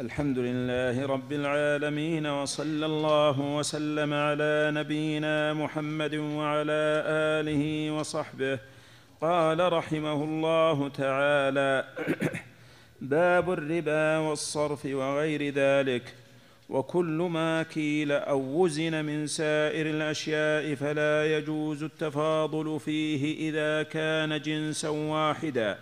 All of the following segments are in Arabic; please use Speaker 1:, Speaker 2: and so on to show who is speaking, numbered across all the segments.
Speaker 1: الحمد لله رب العالمين وصلى الله وسلم على نبينا محمد وعلى آله وصحبه. قال رحمه الله تعالى باب الربا والصرف وغير ذلك. وكل ما كيل أو وزن من سائر الأشياء فلا يجوز التفاضل فيه إذا كان جنسا واحدا.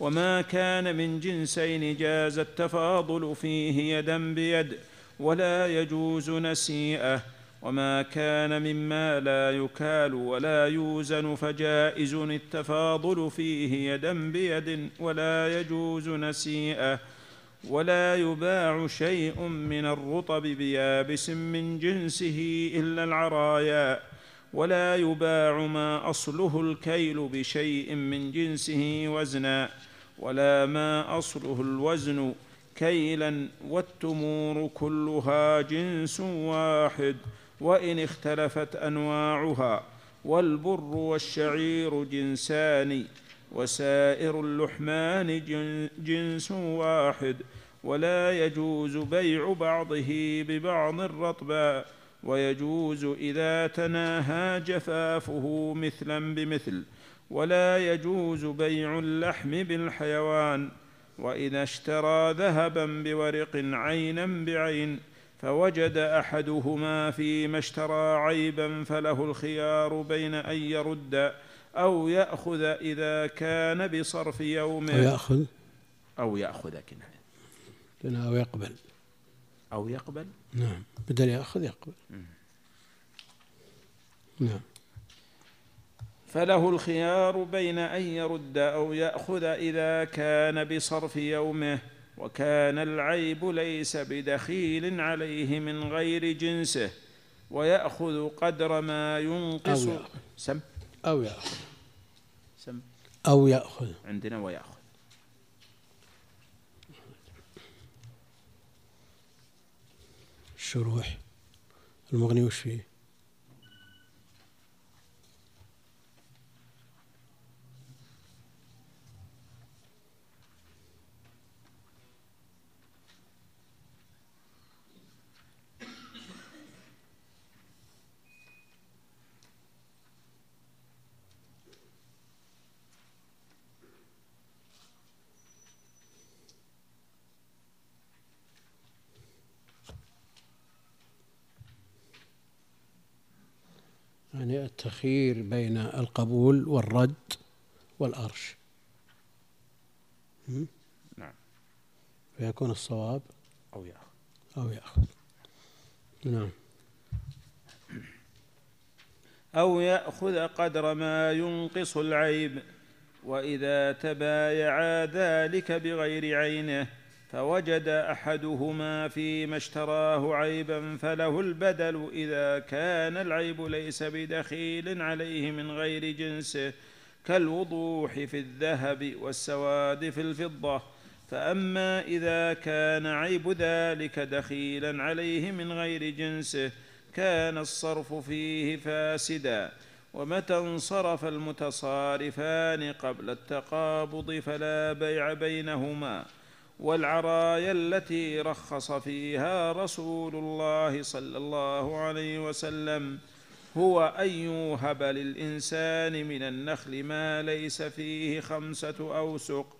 Speaker 1: وما كان من جنسين جاز التفاضل فيه يدا بيد ولا يجوز نسيئه وما كان مما لا يكال ولا يوزن فجائز التفاضل فيه يدا بيد ولا يجوز نسيئه ولا يباع شيء من الرطب بيابس من جنسه الا العرايا ولا يباع ما أصله الكيل بشيء من جنسه وزنا ولا ما أصله الوزن كيلا والتمور كلها جنس واحد وإن اختلفت أنواعها والبر والشعير جنسان وسائر اللحمان جنس واحد ولا يجوز بيع بعضه ببعض رطبا ويجوز إذا تناهى جفافه مثلا بمثل ولا يجوز بيع اللحم بالحيوان وإذا اشترى ذهبا بورق عينا بعين فوجد أحدهما فيما اشترى عيبا فله الخيار بين أن يرد أو يأخذ إذا كان بصرف يومه
Speaker 2: أو يأخذ؟
Speaker 1: أو يأخذ كناية
Speaker 2: أو يقبل.
Speaker 1: أو يقبل؟
Speaker 2: نعم. بدل يأخذ يقبل. نعم.
Speaker 1: فله الخيار بين أن يرد أو يأخذ إذا كان بصرف يومه وكان العيب ليس بدخيل عليه من غير جنسه ويأخذ قدر ما ينقص.
Speaker 2: أو يأخذ.
Speaker 1: سم؟
Speaker 2: أو يأخذ.
Speaker 1: سم؟
Speaker 2: أو يأخذ.
Speaker 1: عندنا ويأخذ.
Speaker 2: الشروح المغني وش فيه يعني التخيير بين القبول والرد والأرش?
Speaker 1: نعم.
Speaker 2: فيكون الصواب
Speaker 1: أو يأخذ
Speaker 2: أو يأخذ نعم.
Speaker 1: أو يأخذ قدر ما ينقص العيب وإذا تبايعا ذلك بغير عينه فوجد أحدهما فيما اشتراه عيبا فله البدل إذا كان العيب ليس بدخيل عليه من غير جنسه كالوضوح في الذهب والسواد في الفضة. فأما إذا كان عيب ذلك دخيلا عليه من غير جنسه كان الصرف فيه فاسدا. ومتى انصرف المتصارفان قبل التقابض فلا بيع بينهما. والعرايا التي رخص فيها رسول الله صلى الله عليه وسلم هو ان يوهب للإنسان من النخل ما ليس فيه خمسة أوسق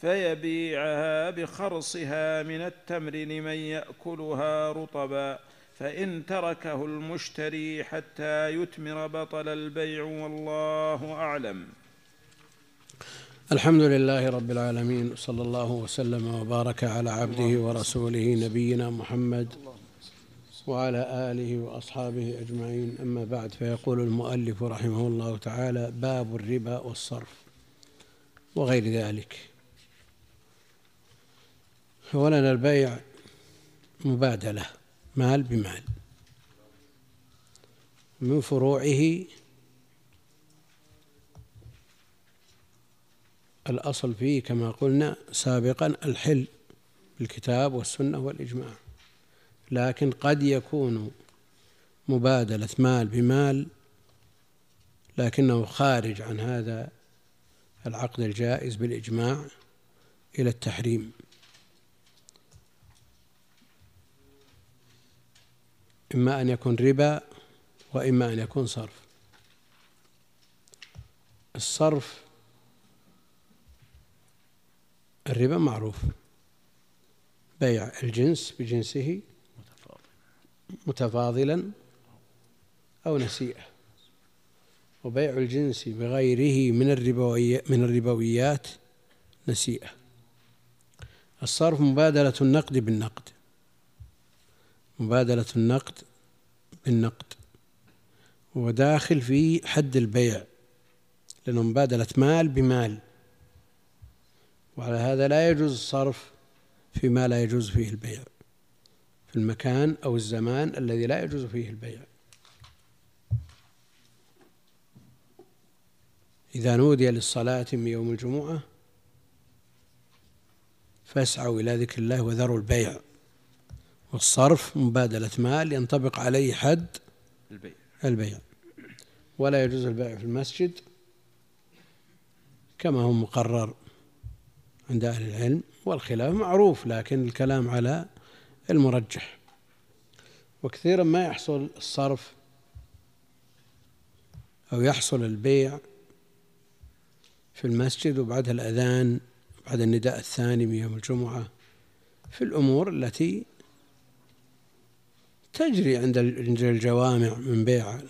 Speaker 1: فيبيعها بخرصها من التمر لمن يأكلها رطبا فإن تركه المشتري حتى يتمر بطل البيع والله أعلم.
Speaker 2: الحمد لله رب العالمين صلى الله وسلم وبارك على عبده ورسوله نبينا محمد وعلى آله وأصحابه أجمعين. أما بعد فيقول المؤلف رحمه الله تعالى باب الربا والصرف وغير ذلك. أولا البيع مبادلة مال بمال من فروعه الأصل فيه كما قلنا سابقا الحل بالكتاب والسنة والإجماع لكن قد يكون مبادلة مال بمال لكنه خارج عن هذا العقد الجائز بالإجماع إلى التحريم. إما أن يكون ربا وإما أن يكون صرف. الصرف الربا معروف. بيع الجنس بجنسه متفاضلا أو نسيئة. وبيع الجنس بغيره من الربويات من الربويات نسيئة. الصرف مبادلة النقد بالنقد. مبادلة النقد بالنقد. وداخل في حد البيع لأنه مبادلة مال بمال. وعلى هذا لا يجوز الصرف فيما لا يجوز فيه البيع في المكان أو الزمان الذي لا يجوز فيه البيع. إذا نودي للصلاة من يوم الجمعة فاسعوا إلى ذكر الله وذروا البيع. والصرف مبادلة مال ينطبق عليه حد البيع. البيع ولا يجوز البيع في المسجد كما هو مقرر عند أهل العلم والخلاف معروف لكن الكلام على المرجح. وكثيرا ما يحصل الصرف أو يحصل البيع في المسجد وبعدها الأذان بعد النداء الثاني من يوم الجمعة. في الأمور التي تجري عند الجوامع من بيع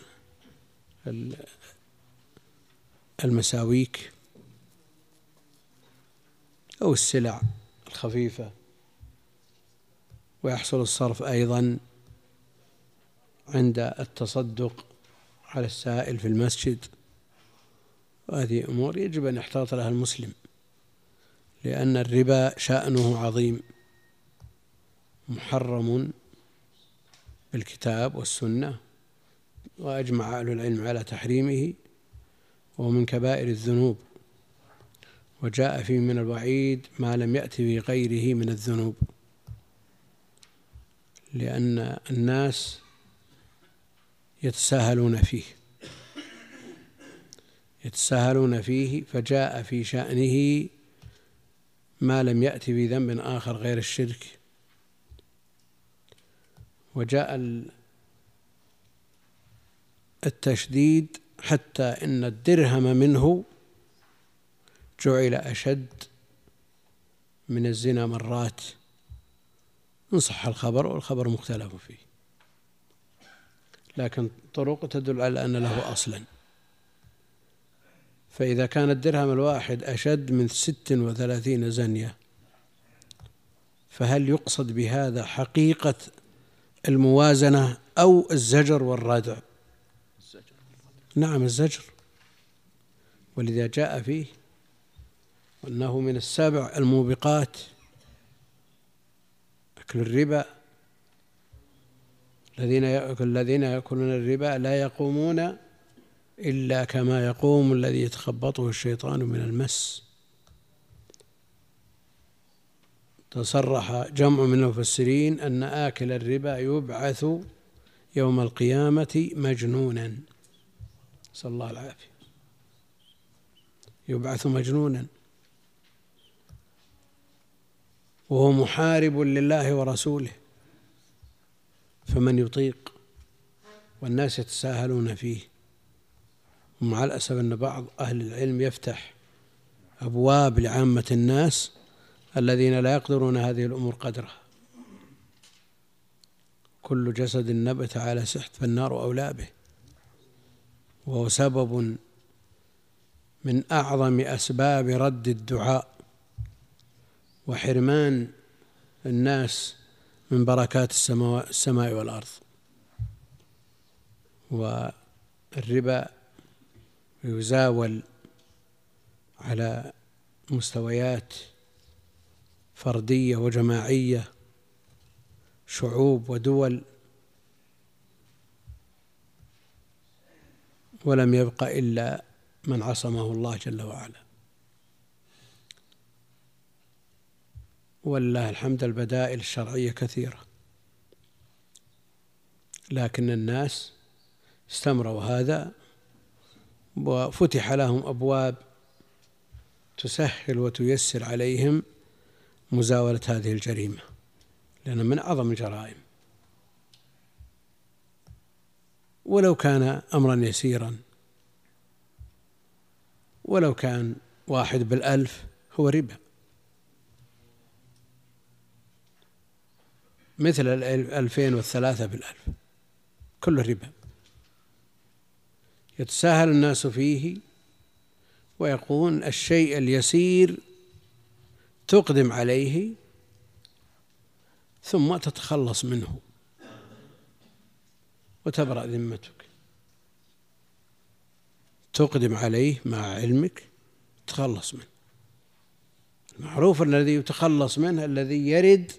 Speaker 2: المساويك. أو السلع الخفيفة. ويحصل الصرف أيضا عند التصدق على السائل في المسجد. وهذه أمور يجب أن يحتاط لها المسلم لأن الربا شأنه عظيم محرم بالكتاب والسنة وأجمع أهل العلم على تحريمه وهو من كبائر الذنوب. وجاء فيه من الوعيد ما لم يأت في غيره من الذنوب. لأن الناس يتساهلون فيه. يتساهلون فيه فجاء في شأنه ما لم يأتي بذنب آخر غير الشرك. وجاء التشديد حتى إن الدرهم منه جعل أشد من الزنا مرات. إن صح الخبر والخبر مختلف فيه. لكن طرق تدل على أن له أصلا. فإذا كان الدرهم الواحد أشد من ست وثلاثين زنية فهل يقصد بهذا حقيقة الموازنة أو الزجر والردع؟ نعم الزجر. ولذا جاء فيه أنه من السبع الموبقات أكل الربا. الذين الذين يأكلون الربا لا يقومون إلا كما يقوم الذي يتخبطه الشيطان من المس. تصرح جمع من المفسرين أن آكل الربا يبعث يوم القيامة مجنونا. نسأل الله العافية يبعث مجنونا. وهو محارب لله ورسوله. فمن يطيق والناس يتساهلون فيه. ومع الأسف أن بعض أهل العلم يفتح أبواب لعامة الناس الذين لا يقدرون هذه الأمور قدرها. كل جسد نبت على سحت فالنار أولى به. وهو سبب من أعظم أسباب رد الدعاء. وحرمان الناس من بركات السماء, والأرض. والربا يزاول على مستويات فردية وجماعية شعوب ودول. ولم يبق إلا من عصمه الله جل وعلا. ولله الحمد البدائل الشرعية كثيرة. لكن الناس استمروا هذا وفتح لهم أبواب تسهل وتيسر عليهم مزاولة هذه الجريمة لأنها من أعظم الجرائم. ولو كان أمرا يسيرا ولو كان واحد بالألف هو ربا. مثل الألفين والثلاثة بالألف. كله ربا يتساهل الناس فيه ويقول الشيء اليسير تقدم عليه ثم تتخلص منه وتبرأ ذمتك. تقدم عليه مع علمك تخلص منه. المعروف الذي يتخلص منه الذي يرد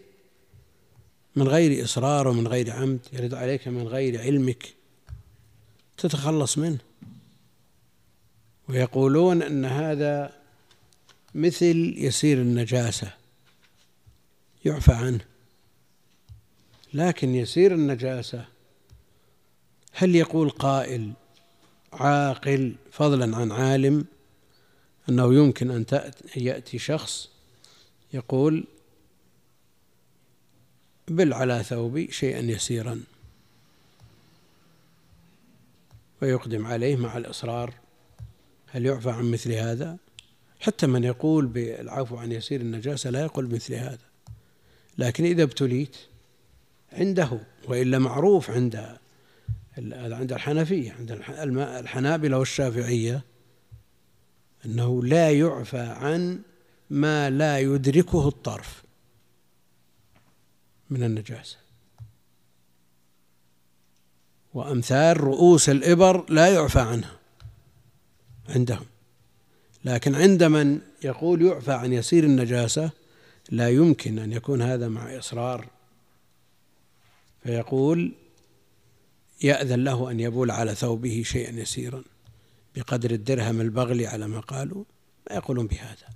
Speaker 2: من غير إصرار ومن غير عمد يرد عليك من غير علمك. تتخلص منه. ويقولون أن هذا مثل يسير النجاسة. يعفى عنه. لكن يسير النجاسة هل يقول قائل عاقل فضلا عن عالم أنه يمكن أن يأتي شخص يقول بل على ثوبي شيئا يسيرا. ويقدم عليه مع الإصرار هل يعفى عن مثل هذا؟ حتى من يقول بالعفو عن يسير النجاسة لا يقول مثل هذا. لكن إذا ابتليت عنده وإلا معروف عند عند الحنفية عند الحنابلة والشافعية أنه لا يعفى عن ما لا يدركه الطرف. من النجاسة وأمثال رؤوس الإبر لا يعفى عنها عندهم. لكن عند من يقول يعفى عن يسير النجاسة لا يمكن أن يكون هذا مع إصرار. فيقول يأذن له أن يبول على ثوبه شيئا يسيرا بقدر الدرهم البغلي على ما قالوا. ما يقولون بهذا.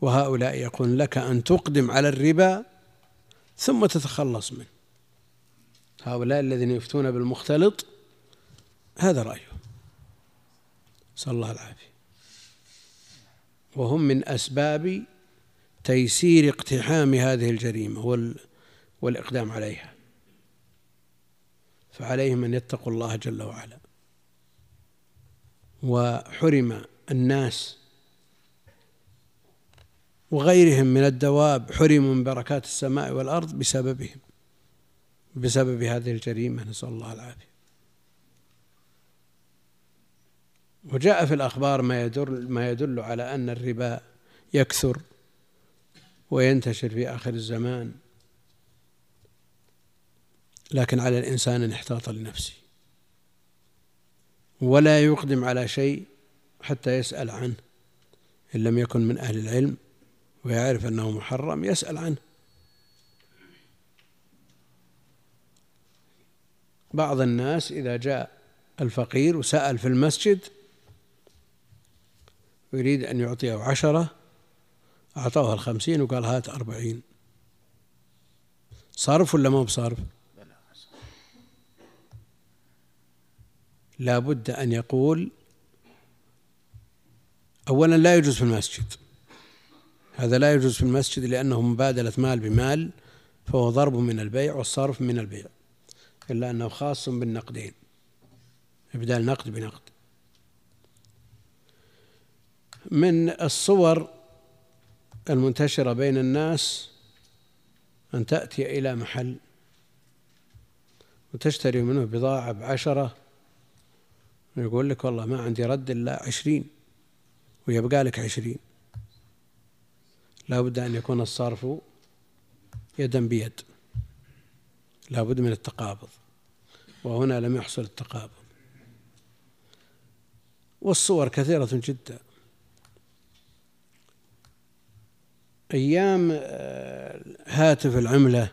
Speaker 2: وهؤلاء يقول لك أن تقدم على الربا ثم تتخلص منه. هؤلاء الذين يفتون بالمختلط هذا رأيهم صلى الله العافية. وهم من أسباب تيسير اقتحام هذه الجريمة والإقدام عليها. فعليهم أن يتقوا الله جل وعلا. وحرم الناس وغيرهم من الدواب حرموا من بركات السماء والأرض بسببهم بسبب هذه الجريمة نسأل الله العافية. وجاء في الأخبار ما يدل ما يدل على أن الربا يكثر وينتشر في آخر الزمان لكن على الإنسان أن يحتاط لنفسه. ولا يقدم على شيء حتى يسأل عنه إن لم يكن من أهل العلم. ويعرف أنه محرم يسأل عنه. بعض الناس إذا جاء الفقير وسأل في المسجد ويريد أن يعطيه عشرة أعطوه الخمسين وقال هات أربعين. صرف ولا ما بصرف؟ لا بد أن يقول أولا لا يجوز في المسجد. هذا لا يجوز في المسجد لأنه مبادلة مال بمال فهو ضرب من البيع والصرف من البيع إلا أنه خاص بالنقدين إبدال نقد بنقد. من الصور المنتشرة بين الناس أن تأتي إلى محل وتشتري منه بضاعة بعشرة ويقول لك والله ما عندي رد إلا عشرين ويبقى لك عشرين. لا بد أن يكون الصرف يدا بيد لا بد من التقابض وهنا لم يحصل التقابض. والصور كثيرة جدا. أيام آه، هاتف العملة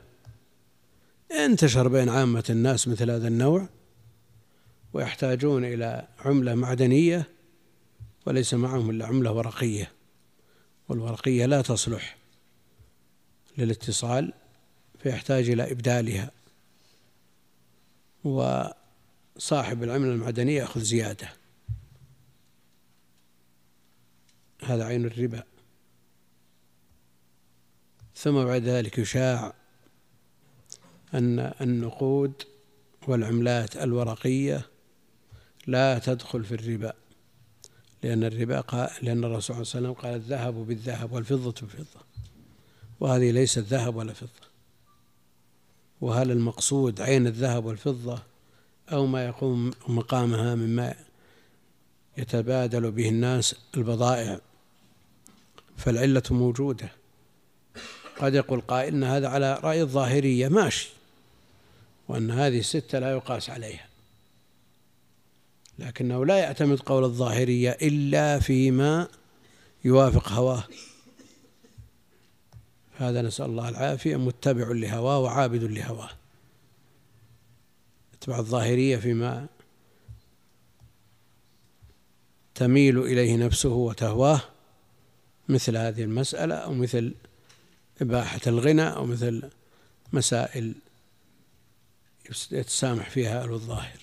Speaker 2: انتشر بين عامة الناس مثل هذا النوع ويحتاجون إلى عملة معدنية وليس معهم إلا عملة ورقية. والورقية لا تصلح للاتصال فيحتاج إلى إبدالها. وصاحب العملة المعدنية يأخذ زيادة. هذا عين الربا. ثم بعد ذلك يشاع أن النقود والعملات الورقية لا تدخل في الربا. لأن الربا قال لأن الرسول صلى الله عليه وسلم قال الذهب بالذهب والفضة بالفضة. وهذه ليست ذهب ولا فضة. وهل المقصود عين الذهب والفضة أو ما يقوم مقامها مما يتبادل به الناس البضائع؟ فالعلة موجودة. قد يقول قائل إن هذا على رأي الظاهرية ماشي وأن هذه الستة لا يقاس عليها. لكنه لا يعتمد قول الظاهرية إلا فيما يوافق هواه. هذا نسأل الله العافية متبع لهواه وعابد لهواه. اتبع الظاهرية فيما تميل إليه نفسه وتهواه مثل هذه المسألة أو مثل إباحة الغنى أو مثل مسائل يتسامح فيها أهل الظاهر.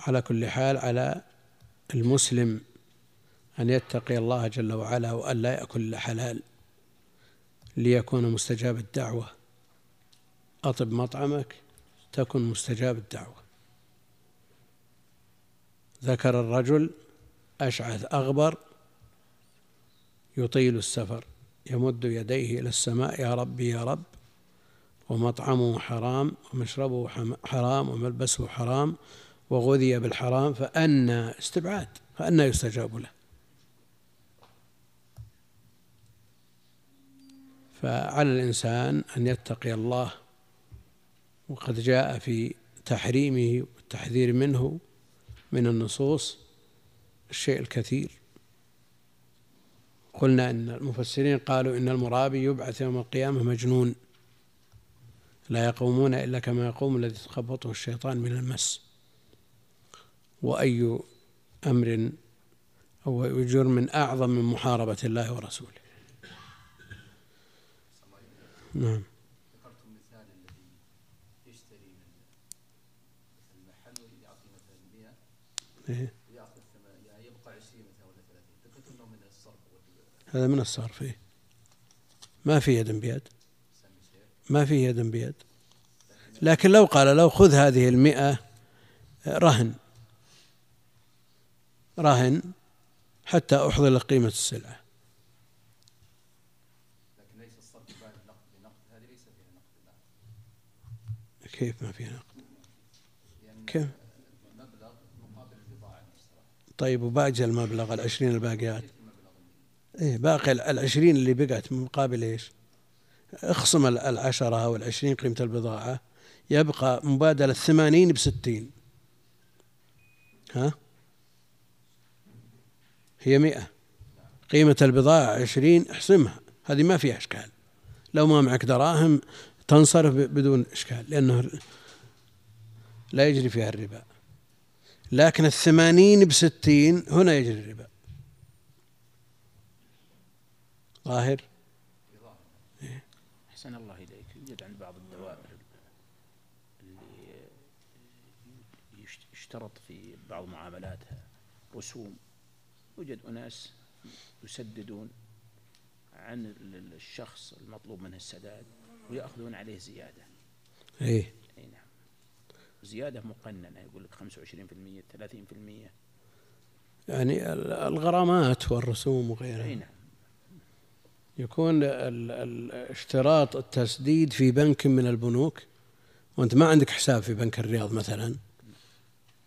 Speaker 2: على كل حال على المسلم أن يتقي الله جل وعلا وأن لا يأكل إلا حلال ليكون مستجاب الدعوة. أطب مطعمك تكن مستجاب الدعوة. ذكر الرجل أشعث أغبر يطيل السفر يمد يديه إلى السماء يا ربي يا رب ومطعمه حرام ومشربه حرام وملبسه حرام وغذي بالحرام فأنى استبعاد فأنى يستجاب له. فعلى الإنسان أن يتقي الله وقد جاء في تحريمه والتحذير منه من النصوص الشيء الكثير. قلنا إن المفسرين قالوا إن المرابي يبعث يوم القيامة مجنون لا يقومون إلا كما يقوم الذي تخبطه الشيطان من المس. وأي أمر أو جرم أعظم من محاربة الله ورسوله. نعم. ذكرتم مثال الذي يشتري من المحل ويعطي مثلا 100 إيه؟ وياخذ يعني يبقى 20 مثلا ولا 30 ذكرت إنه من الصرف هذا من الصرف إيه؟ ما في يد بيد. ما في يد بيد. لكن لو قال لو خذ هذه المئة رهن. رهن حتى أحضر لك قيمة السلعة. كيف ما فيها نقد؟ كيف؟ طيب وباقي المبلغ العشرين الباقيات؟ إيه باقي العشرين اللي بقت مقابل إيش؟ اخصم العشرة أو العشرين قيمة البضاعة يبقى مبادلة ثمانين بستين. ها؟ هي مئة. قيمة البضاعة عشرين احسمها هذه ما فيها إشكال. لو ما معك دراهم تنصرف بدون إشكال لأنه لا يجري فيها الربا. لكن الثمانين بستين هنا يجري الربا. ظاهر؟
Speaker 1: أحسن الله إليك. يوجد عند بعض الدوائر اللي يشترط في بعض معاملاتها رسوم. يوجد أناس يسددون عن الشخص المطلوب منه السداد ويأخذون عليه زيادة.
Speaker 2: إيه.
Speaker 1: أي نعم. زيادة مقننة يقول لك 25% 30%
Speaker 2: يعني الغرامات والرسوم وغيرها.
Speaker 1: أي نعم.
Speaker 2: يكون اشتراط التسديد في بنك من البنوك وأنت ما عندك حساب في بنك الرياض مثلا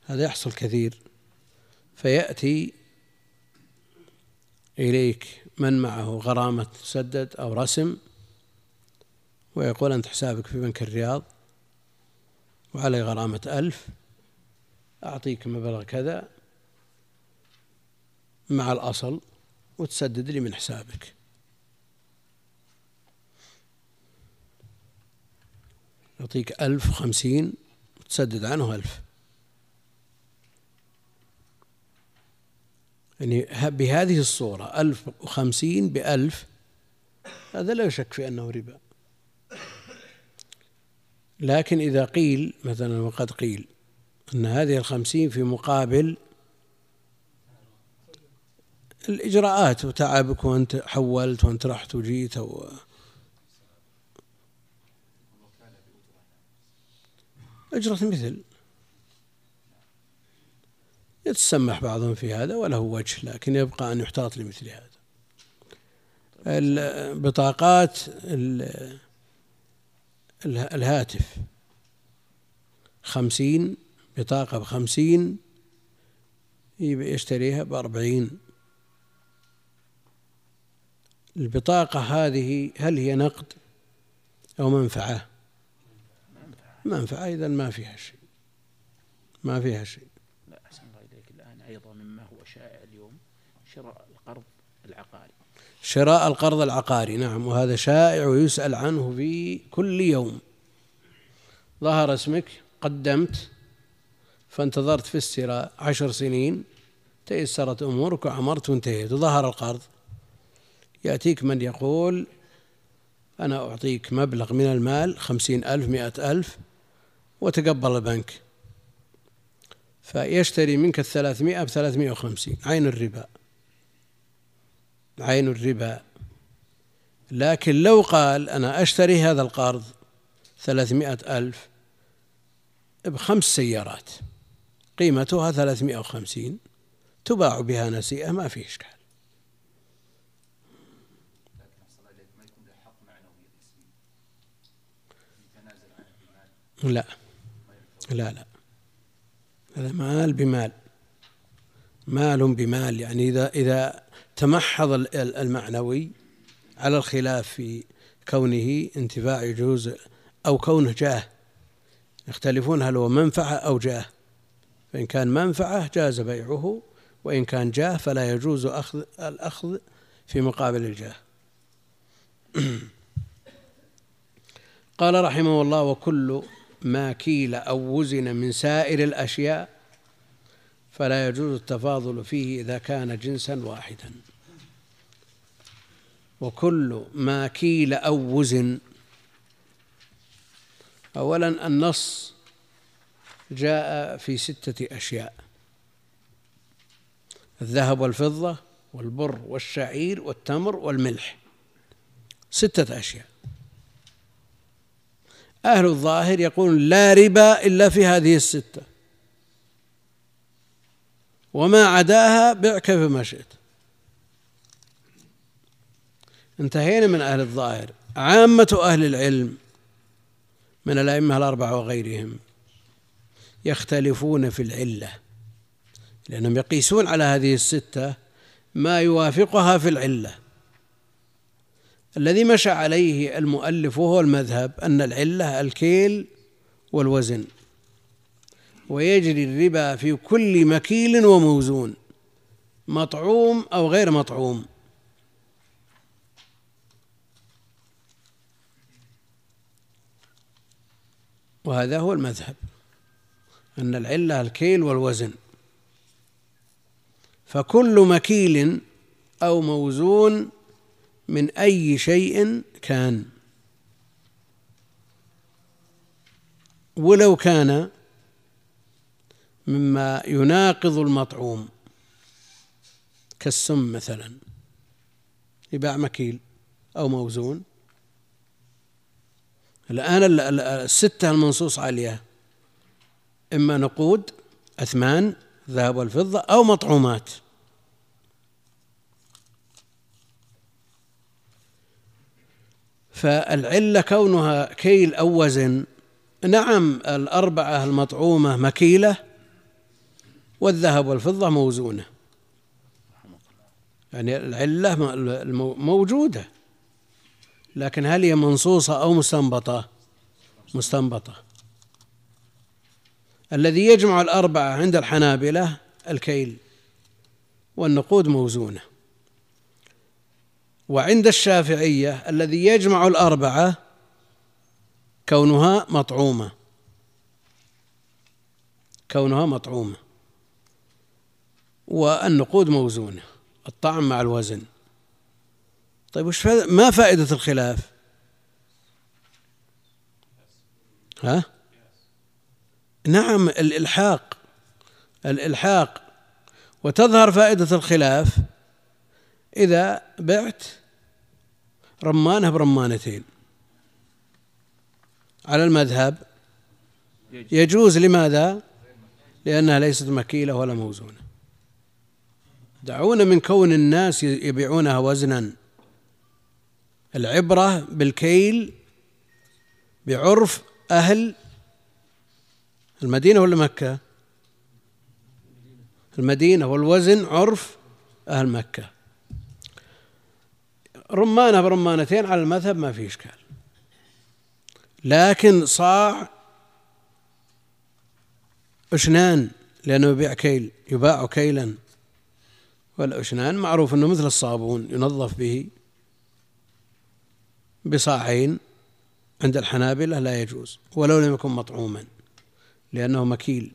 Speaker 2: هذا يحصل كثير. فيأتي إليك من معه غرامة تسدد أو رسم ويقول أنت حسابك في بنك الرياض وعلي غرامة ألف أعطيك مبلغ كذا مع الأصل وتسدد لي من حسابك. يعطيك ألف وخمسين وتسدد عنه ألف. يعني بهذه الصورة ألف وخمسين بألف هذا لا يشك في أنه ربا. لكن إذا قيل مثلا وقد قيل أن هذه الخمسين في مقابل الإجراءات وتعبك وأنت حولت وأنت رحت وجيت و أجرة مثل. يتسمح بعضهم في هذا وله وجه لكن يبقى أن يحتاط لمثل هذا. البطاقات الهاتف. خمسين بطاقة بخمسين يشتريها بأربعين. البطاقة هذه هل هي نقد أو منفعة؟ منفعة. إذا ما فيها شيء. ما فيها شيء
Speaker 3: لا أحسن الله إليك الآن أيضا مما هو شائع اليوم شراء القرض العقاري.
Speaker 2: شراء القرض العقاري نعم وهذا شائع ويسأل عنه في كل يوم. ظهر اسمك قدمت فانتظرت في السراء عشر سنين تيسرت أمورك وعمرت وانتهيت. وظهر القرض. يأتيك من يقول أنا أعطيك مبلغ من المال خمسين ألف مئة ألف وتقبل البنك. فيشتري منك الثلاثمائة بثلاثمائة وخمسين. عين الربا. عين الربا. لكن لو قال أنا أشتري هذا القرض ثلاثمائة ألف بخمس سيارات قيمتها ثلاثمائة وخمسين تباع بها نسيئة ما في إشكال. لا لا لا. هذا مال بمال. مال بمال يعني إذا إذا تمحض المعنوي على الخلاف في كونه انتفاع يجوز أو كونه جاه يختلفون هل هو منفعة أو جاه فإن كان منفعة جاز بيعه وإن كان جاه فلا يجوز أخذ الأخذ في مقابل الجاه. قال رحمه الله وكل ما كيل أو وزن من سائر الأشياء فلا يجوز التفاضل فيه إذا كان جنسا واحدا. وكل ما كيل أو وزن أولا النص جاء في ستة أشياء الذهب والفضة والبر والشعير والتمر والملح. ستة أشياء. أهل الظاهر يقول لا ربا إلا في هذه الستة. وما عداها بع كيفما شئت. انتهينا من أهل الظاهر. عامة أهل العلم من الأئمة الأربعة وغيرهم يختلفون في العلة لأنهم يقيسون على هذه الستة ما يوافقها في العلة. الذي مشى عليه المؤلف وهو المذهب أن العلة الكيل والوزن. ويجري الربا في كل مكيل وموزون مطعوم أو غير مطعوم. وهذا هو المذهب أن العلة الكيل والوزن. فكل مكيل أو موزون من أي شيء كان. ولو كان مما يناقض المطعوم. كالسم مثلا. يباع مكيل أو موزون. الآن الستة المنصوص عليها. إما نقود أثمان الذهب والفضة أو مطعومات. فالعلة كونها كيل أو وزن نعم الأربعة المطعومة مكيلة والذهب والفضة موزونة. يعني العلة موجودة. لكن هل هي منصوصة أو مستنبطة؟ مستنبطة. الذي يجمع الأربعة عند الحنابلة الكيل والنقود موزونة. وعند الشافعية الذي يجمع الأربعة كونها مطعومة. كونها مطعومة. والنقود موزونة الطعم مع الوزن. طيب وش ما فائدة الخلاف؟ ها؟ نعم الإلحاق الإلحاق. وتظهر فائدة الخلاف إذا بعت رمانة برمانتين. على المذهب يجوز. لماذا؟ لأنها ليست مكيلة ولا موزونة. دعونا من كون الناس يبيعونها وزنا العبرة بالكيل بعرف أهل المدينة ولا مكة؟ المدينة والوزن عرف أهل مكة. رمانة برمانتين على المذهب ما في إشكال. لكن صاع أشنان لأنه يبيع كيل يباع كيلا. والأشنان معروف أنه مثل الصابون ينظف به بصاعين عند الحنابلة لا يجوز ولو لم يكن مطعوما لأنه مكيل.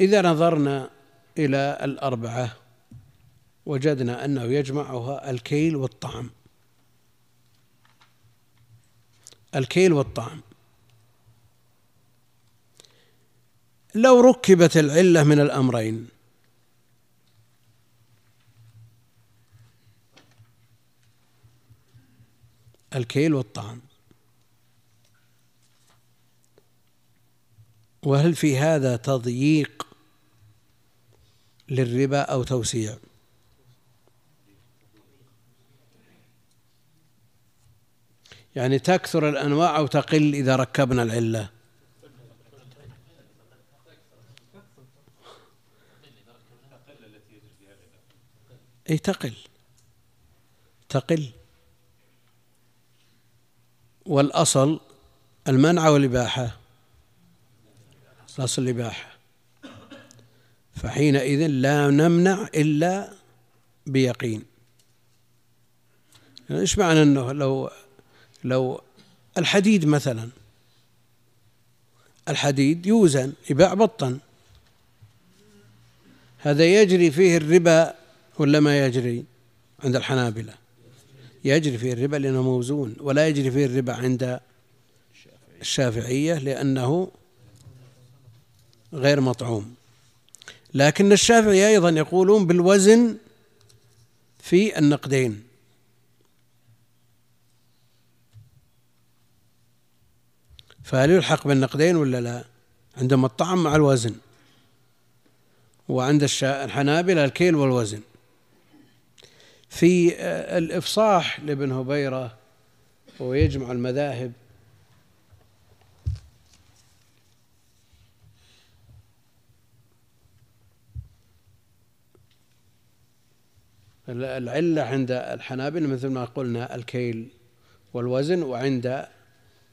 Speaker 2: إذا نظرنا إلى الأربعة وجدنا أنه يجمعها الكيل والطعم. الكيل والطعم. لو ركبت العلة من الأمرين. الكيل والطعم وهل في هذا تضييق للربا أو توسيع؟ يعني تكثر الأنواع أو تقل إذا ركبنا العلة؟ أي تقل. تقل. والأصل المنع والإباحة. الأصل الإباحة. فحينئذ لا نمنع إلا بيقين. إيش معنى إنه لو لو الحديد مثلا. الحديد يوزن يباع بطا. هذا يجري فيه الربا ولا ما يجري عند الحنابلة؟ يجري فيه الربا لأنه موزون ولا يجري فيه الربا عند الشافعية لأنه غير مطعوم. لكن الشافعي أيضا يقولون بالوزن في النقدين. فهل يلحق بالنقدين ولا لا؟ عندما الطعم مع الوزن وعند الحنابلة الكيل والوزن. في الإفصاح لابن هبيرة ويجمع المذاهب. العلة عند الحنابلة مثل ما قلنا الكيل والوزن وعند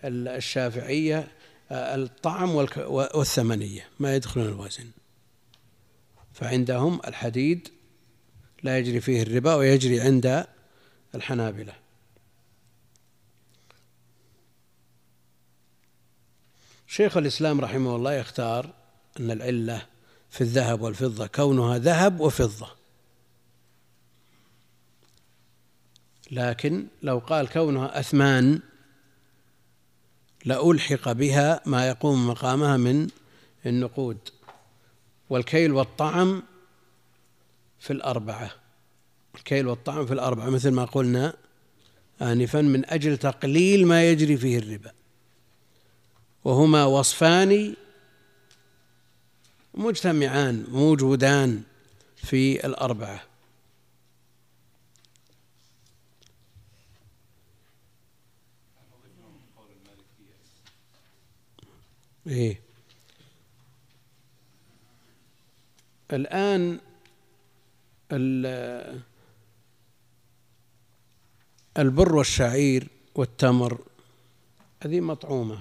Speaker 2: الشافعية الطعم والثمنية ما يدخلون الوزن. فعندهم الحديد لا يجري فيه الربا ويجري عند الحنابلة. شيخ الإسلام رحمه الله يختار أن العلة في الذهب والفضة كونها ذهب وفضة. لكن لو قال كونها أثمان لألحق بها ما يقوم مقامها من النقود. والكيل والطعم في الأربعة. الكيل والطعم في الأربعة مثل ما قلنا آنفا من أجل تقليل ما يجري فيه الربا. وهما وصفان مجتمعان موجودان في الأربعة. إيه. الآن البر والشعير والتمر هذه مطعومة.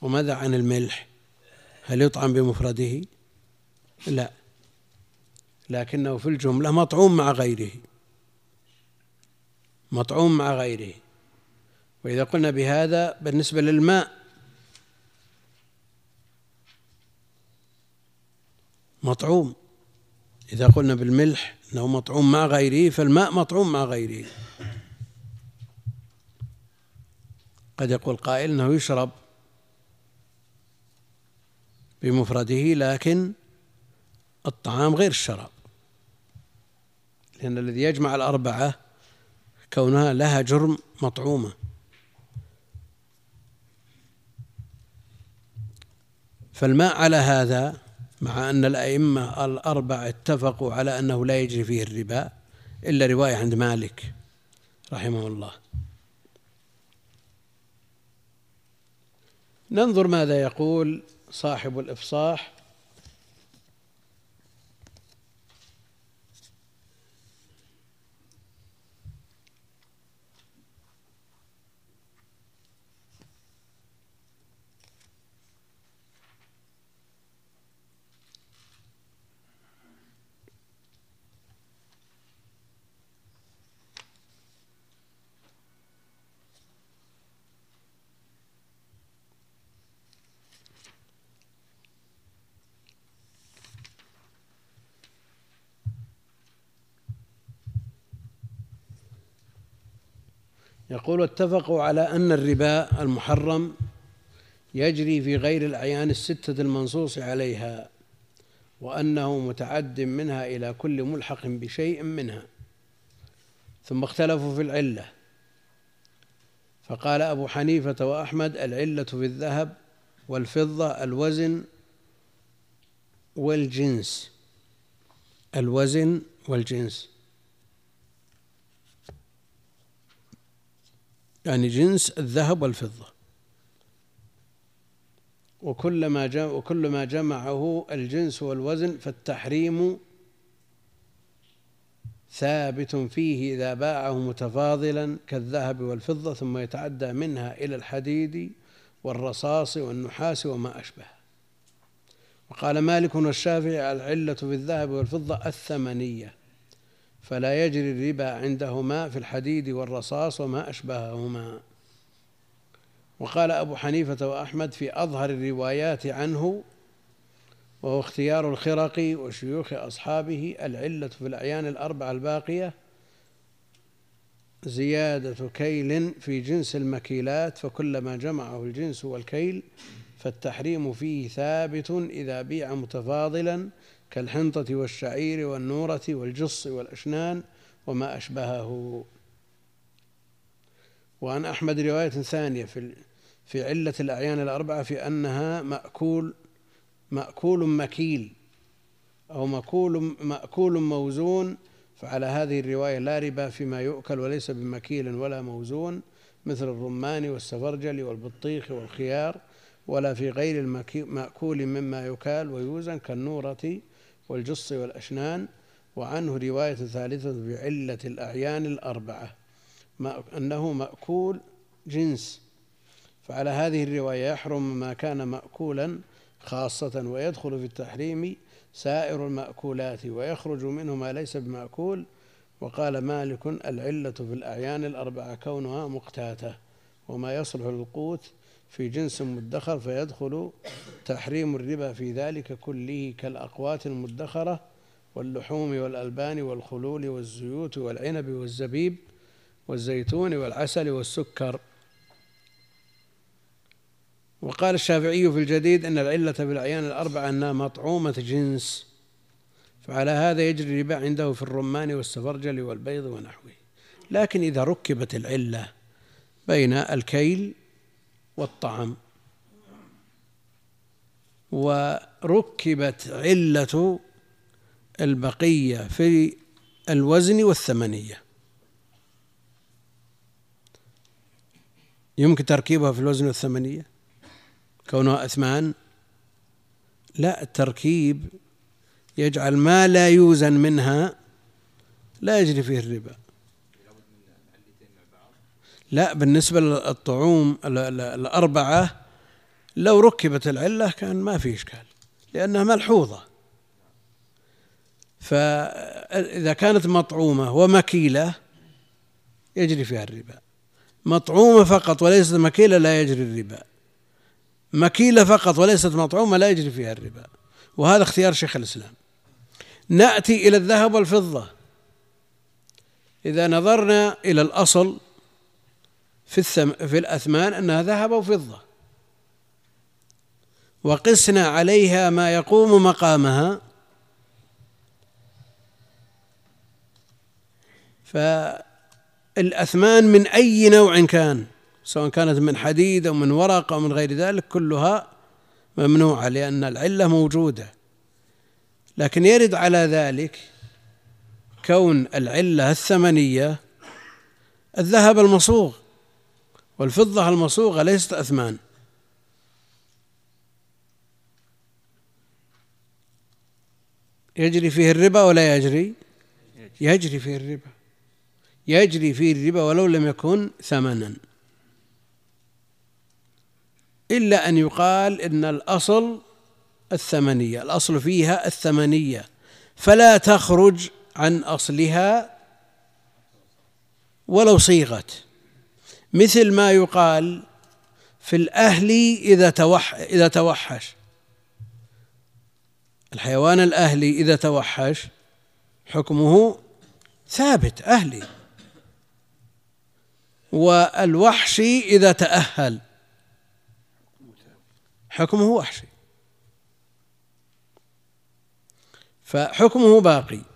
Speaker 2: وماذا عن الملح؟ هل يطعم بمفرده؟ لا. لكنه في الجملة مطعوم مع غيره. مطعوم مع غيره. وإذا قلنا بهذا بالنسبة للماء مطعوم. إذا قلنا بالملح أنه مطعوم مع غيره فالماء مطعوم مع غيره قد يقول قائل أنه يشرب بمفرده لكن الطعام غير الشراب. لأن الذي يجمع الأربعة كونها لها جرم مطعومة. فالماء على هذا مع أن الأئمة الأربعة اتفقوا على أنه لا يجري فيه الربا إلا رواية عند مالك رحمه الله. ننظر ماذا يقول صاحب الإفصاح. يقول اتفقوا على أن الربا المحرم يجري في غير الأعيان الستة المنصوص عليها وأنه متعد منها إلى كل ملحق بشيء منها ثم اختلفوا في العلة. فقال أبو حنيفة وأحمد العلة في الذهب والفضة الوزن والجنس. الوزن والجنس. يعني جنس الذهب والفضة. وكل ما جمع وكل ما جمعه الجنس والوزن فالتحريم ثابت فيه إذا باعه متفاضلا كالذهب والفضة ثم يتعدى منها إلى الحديد والرصاص والنحاس وما أشبه. وقال مالك والشافعي العلة في الذهب والفضة الثمنية. فلا يجري الربا عندهما في الحديد والرصاص وما أشبههما. وقال أبو حنيفة وأحمد في أظهر الروايات عنه وهو اختيار الخرقي وشيوخ أصحابه العلة في الأعيان الأربعة الباقية زيادة كيل في جنس المكيلات فكلما جمعه الجنس والكيل فالتحريم فيه ثابت إذا بيع متفاضلا كالحنطة والشعير والنورة والجص والأشنان وما أشبهه. وعن أحمد رواية ثانية في في علة الأعيان الأربعة في أنها مأكول مأكول مكيل أو مأكول مأكول موزون فعلى هذه الرواية لا ربا فيما يؤكل وليس بمكيل ولا موزون مثل الرمان والسفرجل والبطيخ والخيار ولا في غير المأكول مما يكال ويوزن كالنورة والجص والأشنان وعنه رواية ثالثة بعلة الأعيان الأربعة. أنه مأكول جنس. فعلى هذه الرواية يحرم ما كان مأكولا خاصة ويدخل في التحريم سائر المأكولات ويخرج منه ما ليس بمأكول. وقال مالك العلة في الأعيان الأربعة كونها مقتاتة وما يصلح للقوت في جنس مدخر فيدخل تحريم الربا في ذلك كله كالأقوات المدخرة واللحوم والألبان والخلول والزيوت والعنب والزبيب والزيتون والعسل والسكر. وقال الشافعي في الجديد أن العلة في الأعيان الأربعة أنها مطعومة جنس فعلى هذا يجري الربا عنده في الرمان والسفرجل والبيض ونحوه. لكن إذا ركبت العلة بين الكيل والطعم وركبت علة البقية في الوزن والثمنية. يمكن تركيبها في الوزن والثمنية؟ كونها أثمان؟ لا التركيب يجعل ما لا يوزن منها لا يجري فيه الربا. لا بالنسبة للطعوم الأربعة لو ركبت العلة كان ما في إشكال لأنها ملحوظة. فإذا كانت مطعومة ومكيلة يجري فيها الربا. مطعومة فقط وليست مكيلة لا يجري الربا. مكيلة فقط وليست مطعومة لا يجري فيها الربا. وهذا اختيار شيخ الإسلام. نأتي إلى الذهب والفضة. إذا نظرنا إلى الأصل في الثم في الأثمان أنها ذهب وفضة. وقسنا عليها ما يقوم مقامها. الأثمان من أي نوع كان؟ سواء كانت من حديد أو من ورق أو من غير ذلك كلها ممنوعة لأن العلة موجودة. لكن يرد على ذلك كون العلة الثمنية الذهب المصوغ. والفضة المصوغة ليست أثمان. يجري فيه الربا ولا يجري؟ يجري فيه الربا. يجري فيه الربا ولو لم يكن ثمنا. إلا أن يقال إن الأصل الثمنية الأصل فيها الثمنية. فلا تخرج عن أصلها ولو صيغت. مثل ما يقال في الأهلي إذا توح إذا توحش. الحيوان الأهلي إذا توحش حكمه ثابت أهلي. والوحشي إذا تأهل حكمه وحشي. فحكمه باقي.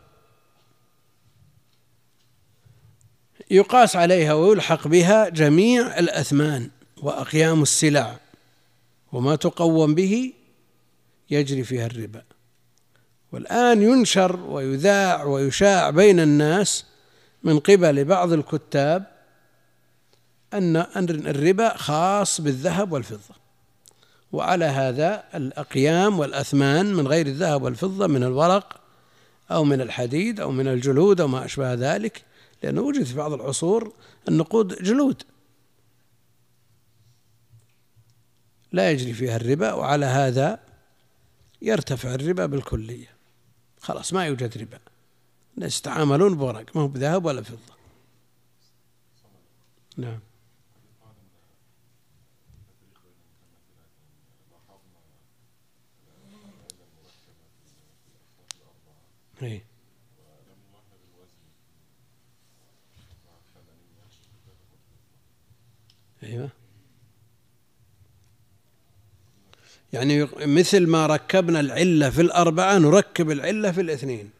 Speaker 2: يقاس عليها ويلحق بها جميع الأثمان وأقيام السلع وما تقوم به يجري فيها الربا. والآن ينشر ويذاع ويشاع بين الناس من قبل بعض الكتاب أن الربا خاص بالذهب والفضة. وعلى هذا الأقيام والأثمان من غير الذهب والفضة من الورق أو من الحديد أو من الجلود أو ما أشبه ذلك لأنه وجد في بعض العصور النقود جلود. لا يجري فيها الربا وعلى هذا يرتفع الربا بالكلية. خلاص ما يوجد ربا. الناس يتعاملون بورق ما هو بذهب ولا فضة. نعم. اي أيوه. يعني مثل ما ركبنا العلة في الأربعة نركب العلة في الاثنين.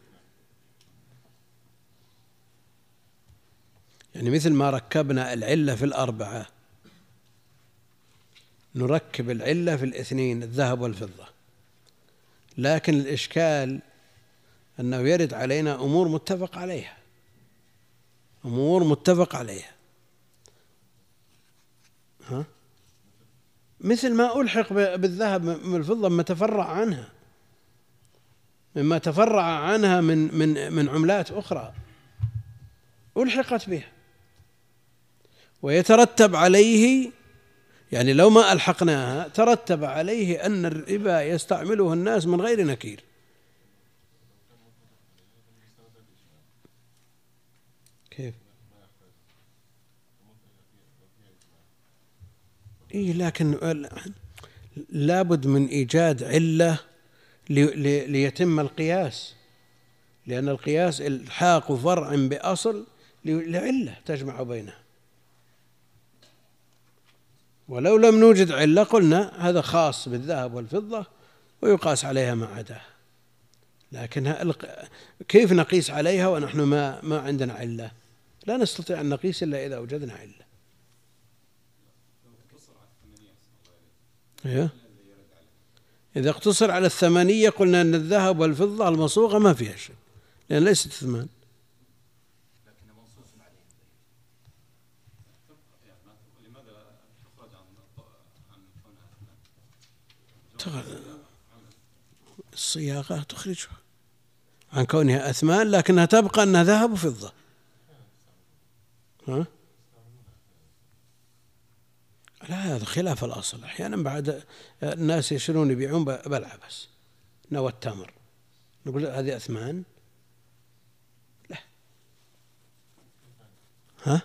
Speaker 2: يعني مثل ما ركبنا العلة في الأربعة نركب العلة في الاثنين الذهب والفضة. لكن الإشكال أنه يرد علينا أمور متفق عليها. أمور متفق عليها. ها؟ مثل ما ألحق بالذهب من الفضة مما تفرع عنها. مما تفرع عنها من من من عملات أخرى. ألحقت بها. ويترتب عليه يعني لو ما ألحقناها ترتب عليه أن الربا يستعمله الناس من غير نكير. إيه لكن لابد من إيجاد علة ليتم القياس. لأن القياس الحاق فرع بأصل لعلة تجمع بينها. ولو لم نوجد علة قلنا هذا خاص بالذهب والفضة ويقاس عليها ما عداها لكن كيف نقيس عليها ونحن ما ما عندنا علة؟ لا نستطيع أن نقيس إلا إذا وجدنا علة. إذا اقتصر على الثمانية قلنا أن الذهب والفضة المصوغة ما فيها شيء لأن ليست ثمان الصياغة تخرجها عن كونها أثمان لكنها تبقى أنها ذهب وفضة. ها؟ لا هذا خلاف الأصل. أحيانا بعد الناس يشترون يبيعون بلعة بس. نوى التمر. نقول هذه أثمان؟ لا. ها؟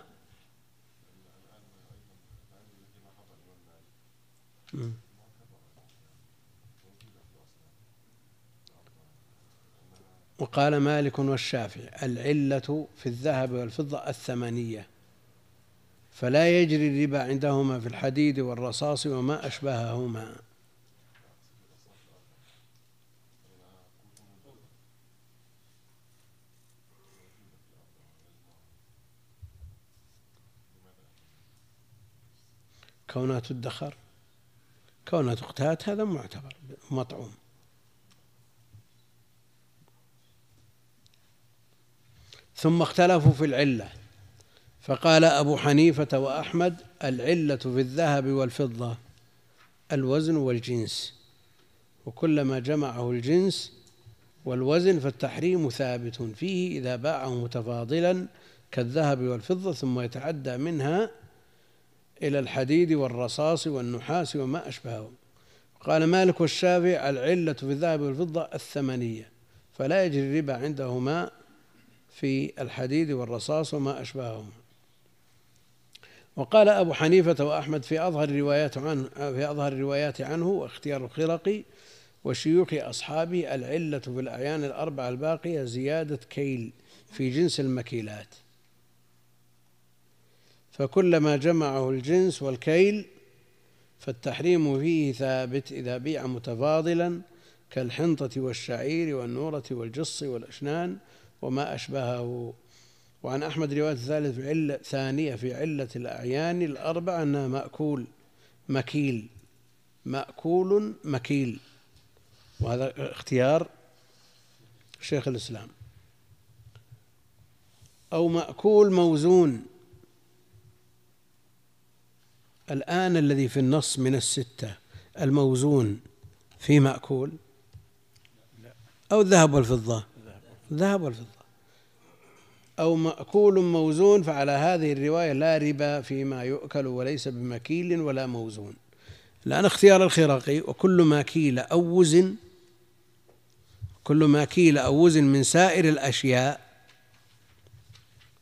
Speaker 2: وقال مالك والشافعي العلة في الذهب والفضة الثمانية. فلا يجري الربا عندهما في الحديد والرصاص وما أشبههما. كونها تدخر كونها تقتات هذا معتبر مطعوم. ثم اختلفوا في العلة. فقال أبو حنيفة وأحمد العلة في الذهب والفضة الوزن والجنس. وكلما جمعه الجنس والوزن فالتحريم ثابت فيه إذا باعه متفاضلا كالذهب والفضة ثم يتعدى منها إلى الحديد والرصاص والنحاس وما أشبهه. قال مالك والشافعي العلة في الذهب والفضة الثمنية فلا يجري الربا عندهما في الحديد والرصاص وما أشبههما. وقال أبو حنيفة وأحمد في أظهر الروايات عنه في أظهر الروايات عنه واختيار الخرقي وشيوخ أصحابه العلة في الأعيان الأربعة الباقية زيادة كيل في جنس المكيلات. فكلما جمعه الجنس والكيل فالتحريم فيه ثابت إذا بيع متفاضلا كالحنطة والشعير والنورة والجص والأشنان وما أشبهه وعن أحمد رواية ثالث في علة ثانية في علة الأعيان الأربعة أنها مأكول مكيل مأكول مكيل. وهذا اختيار شيخ الإسلام. أو مأكول موزون. الآن الذي في النص من الستة الموزون في مأكول؟ أو الذهب والفضة؟ الذهب والفضة. أو مأكول موزون فعلى هذه الرواية لا ربا فيما يؤكل وليس بمكيل ولا موزون. الآن اختيار الخرقي وكل ما كيل أو وزن كل ما كيل أو وزن من سائر الأشياء.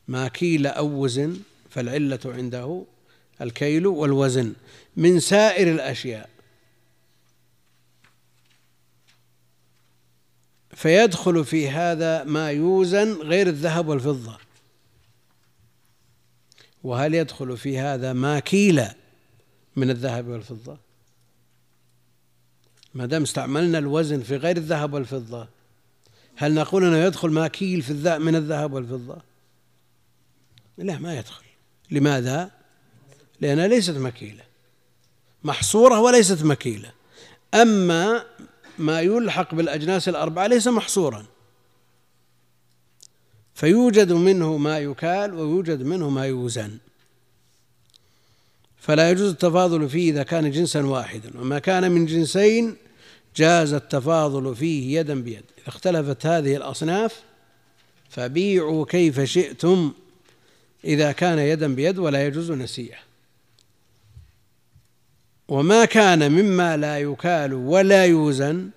Speaker 2: ما كيل أو وزن فالعلة عنده الكيل والوزن من سائر الأشياء. فيدخل في هذا ما يوزن غير الذهب والفضة. وهل يدخل في هذا ما كيل من الذهب والفضة؟ ما دام استعملنا الوزن في غير الذهب والفضة هل نقول أنه يدخل ما كيل في الذهب من الذهب والفضة؟ لا ما يدخل. لماذا؟ لأنها ليست مكيلة. محصورة وليست مكيلة. أما ما يلحق بالأجناس الأربعة ليس محصورا. فيوجد منه ما يكال ويوجد منه ما يوزن. فلا يجوز التفاضل فيه إذا كان جنسا واحدا. وما كان من جنسين جاز التفاضل فيه يدا بيد. إذا اختلفت هذه الأصناف فبيعوا كيف شئتم إذا كان يدا بيد ولا يجوز نسيئة. وما كان مما لا يكال ولا يوزن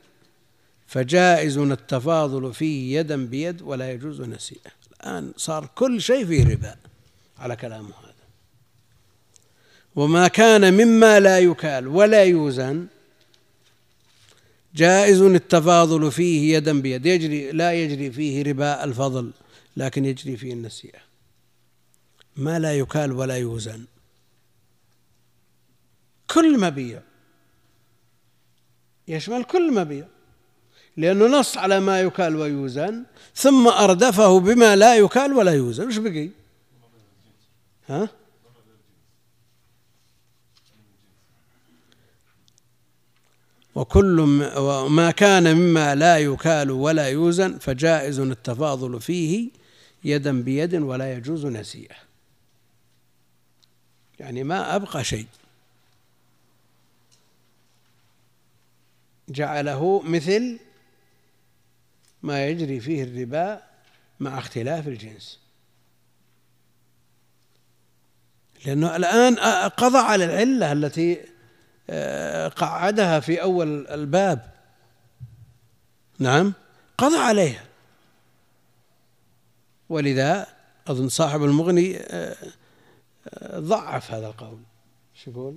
Speaker 2: فجائز التفاضل فيه يدا بيد ولا يجوز نسيئة. الآن صار كل شيء فيه ربا على كلامه هذا. وما كان مما لا يكال ولا يوزن جائز التفاضل فيه يدا بيد. يجري لا يجري فيه ربا الفضل لكن يجري فيه النسيئة. ما لا يكال ولا يوزن. كل مبيع. يشمل كل مبيع. لأنه نص على ما يكال ويوزن ثم أردفه بما لا يكال ولا يوزن. وش بقي؟ ها؟ وكل ما كان مما لا يكال ولا يوزن فجائز التفاضل فيه يدا بيد ولا يجوز نسيئه يعني ما أبقى شيء. جعله مثل ما يجري فيه الربا مع اختلاف الجنس. لأنه الآن قضى على العلة التي آه، قعدها في أول الباب. نعم قضى عليها. ولذا أظن صاحب المغني آه، آه، ضعف هذا القول. شو يقول؟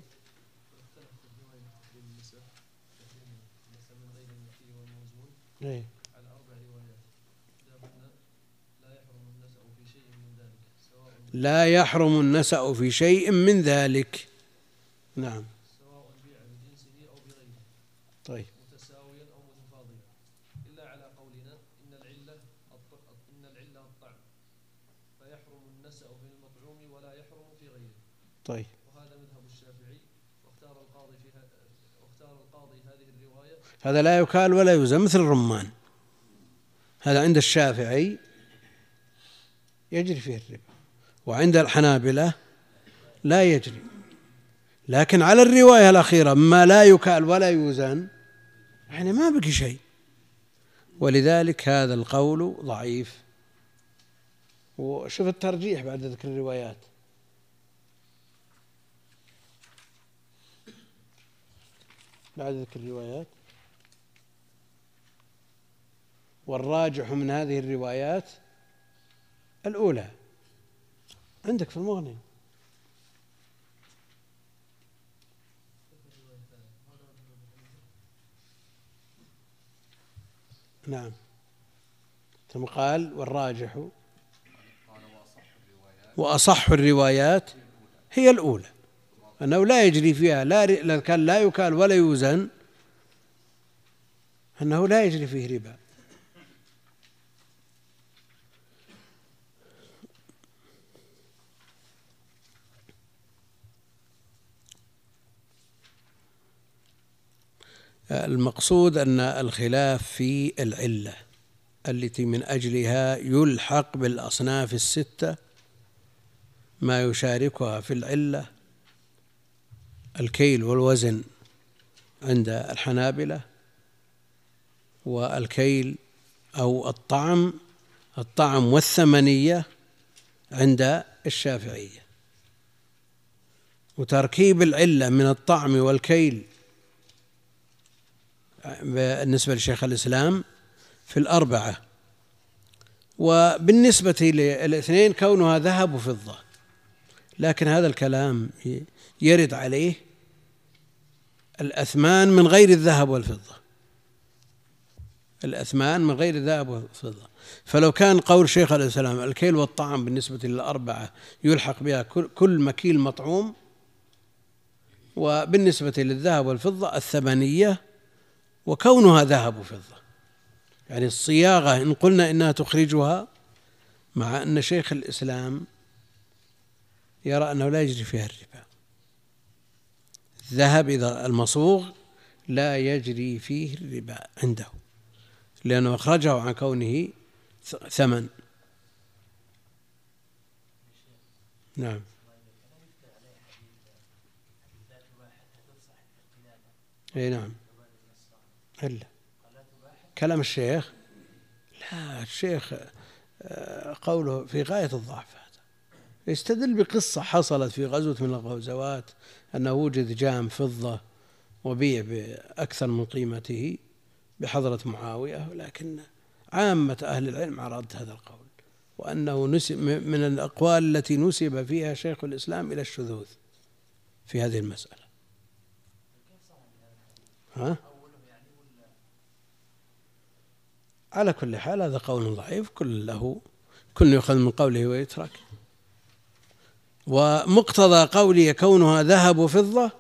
Speaker 2: إيه. لا يحرم النسأ في شيء من ذلك. نعم. سواء بيع بجنسه أو بغيره طيب. متساويا أو متفاضلا إلا على قولنا إن العلة إن العلة الطعم فيحرم النسأ في المطعوم ولا يحرم في غيره طيب. وهذا مذهب الشافعي هذا لا يكال ولا يوزن مثل الرمان. هذا عند الشافعي يجري فيه الربا وعند الحنابلة لا يجري. لكن على الرواية الأخيرة ما لا يكال ولا يوزن يعني ما بقي شيء. ولذلك هذا القول ضعيف. وشوف الترجيح بعد ذكر الروايات. بعد ذكر الروايات. والراجح من هذه الروايات الأولى. عندك في المغني. نعم. ثم قال والراجح. وأصح الروايات هي الأولى. أنه لا يجري فيها لا كان لا يكال ولا يوزن أنه لا يجري فيه ربا. المقصود أن الخلاف في العلة التي من أجلها يلحق بالأصناف الستة ما يشاركها في العلة الكيل والوزن عند الحنابلة والكيل أو الطعم الطعم والثمنية عند الشافعية. وتركيب العلة من الطعم والكيل بالنسبة لشيخ الإسلام في الأربعة. وبالنسبة للاثنين كونها ذهب وفضة لكن هذا الكلام يرد عليه الأثمان من غير الذهب والفضة. الأثمان من غير الذهب والفضة. فلو كان قول شيخ الإسلام الكيل والطعام بالنسبة للأربعة يلحق بها كل مكيل مطعوم وبالنسبة للذهب والفضة الثمنية وكونها ذهب وفضة. يعني الصياغة إن قلنا إنها تخرجها مع أن شيخ الإسلام يرى أنه لا يجري فيها الربا. الذهب إذا المصوغ لا يجري فيه الربا عنده لأنه أخرجه عن كونه ثمن. نعم. إي نعم. إلا كلام الشيخ؟ لا الشيخ آه، قوله في غاية الضعف هذا. يستدل بقصة حصلت في غزوة من الغزوات أنه وجد جام فضة وبيع بأكثر من قيمته بحضرة معاوية ولكن عامة أهل العلم رد هذا القول وأنه نسب من الأقوال التي نسب فيها شيخ الإسلام إلى الشذوذ في هذه المسألة ها؟ على كل حال هذا قول ضعيف كل له كل يؤخذ من قوله ويترك ومقتضى قوله كونها ذهب وفضة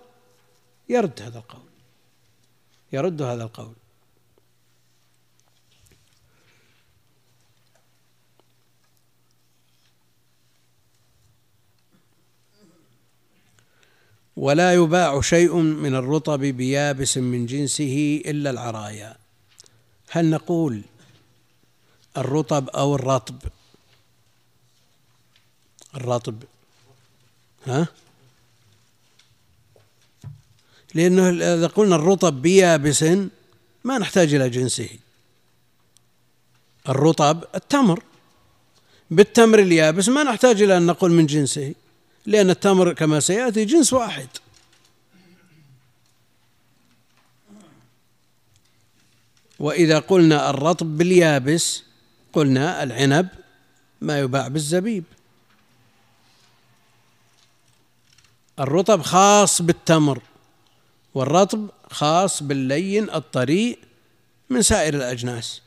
Speaker 2: يرد هذا القول. يرد هذا القول. ولا يباع شيء من الرطب بيابس من جنسه إلا العرايا. هل نقول الرطب أو الرطب؟ الرطب. ها؟ لأنه إذا قلنا الرطب بيابس ما نحتاج إلى جنسه. الرطب التمر. بالتمر اليابس ما نحتاج إلى أن نقول من جنسه لأن التمر كما سيأتي جنس واحد. وإذا قلنا الرطب باليابس قلنا العنب ما يباع بالزبيب. الرطب خاص بالتمر والرطب خاص باللين الطريء من سائر الأجناس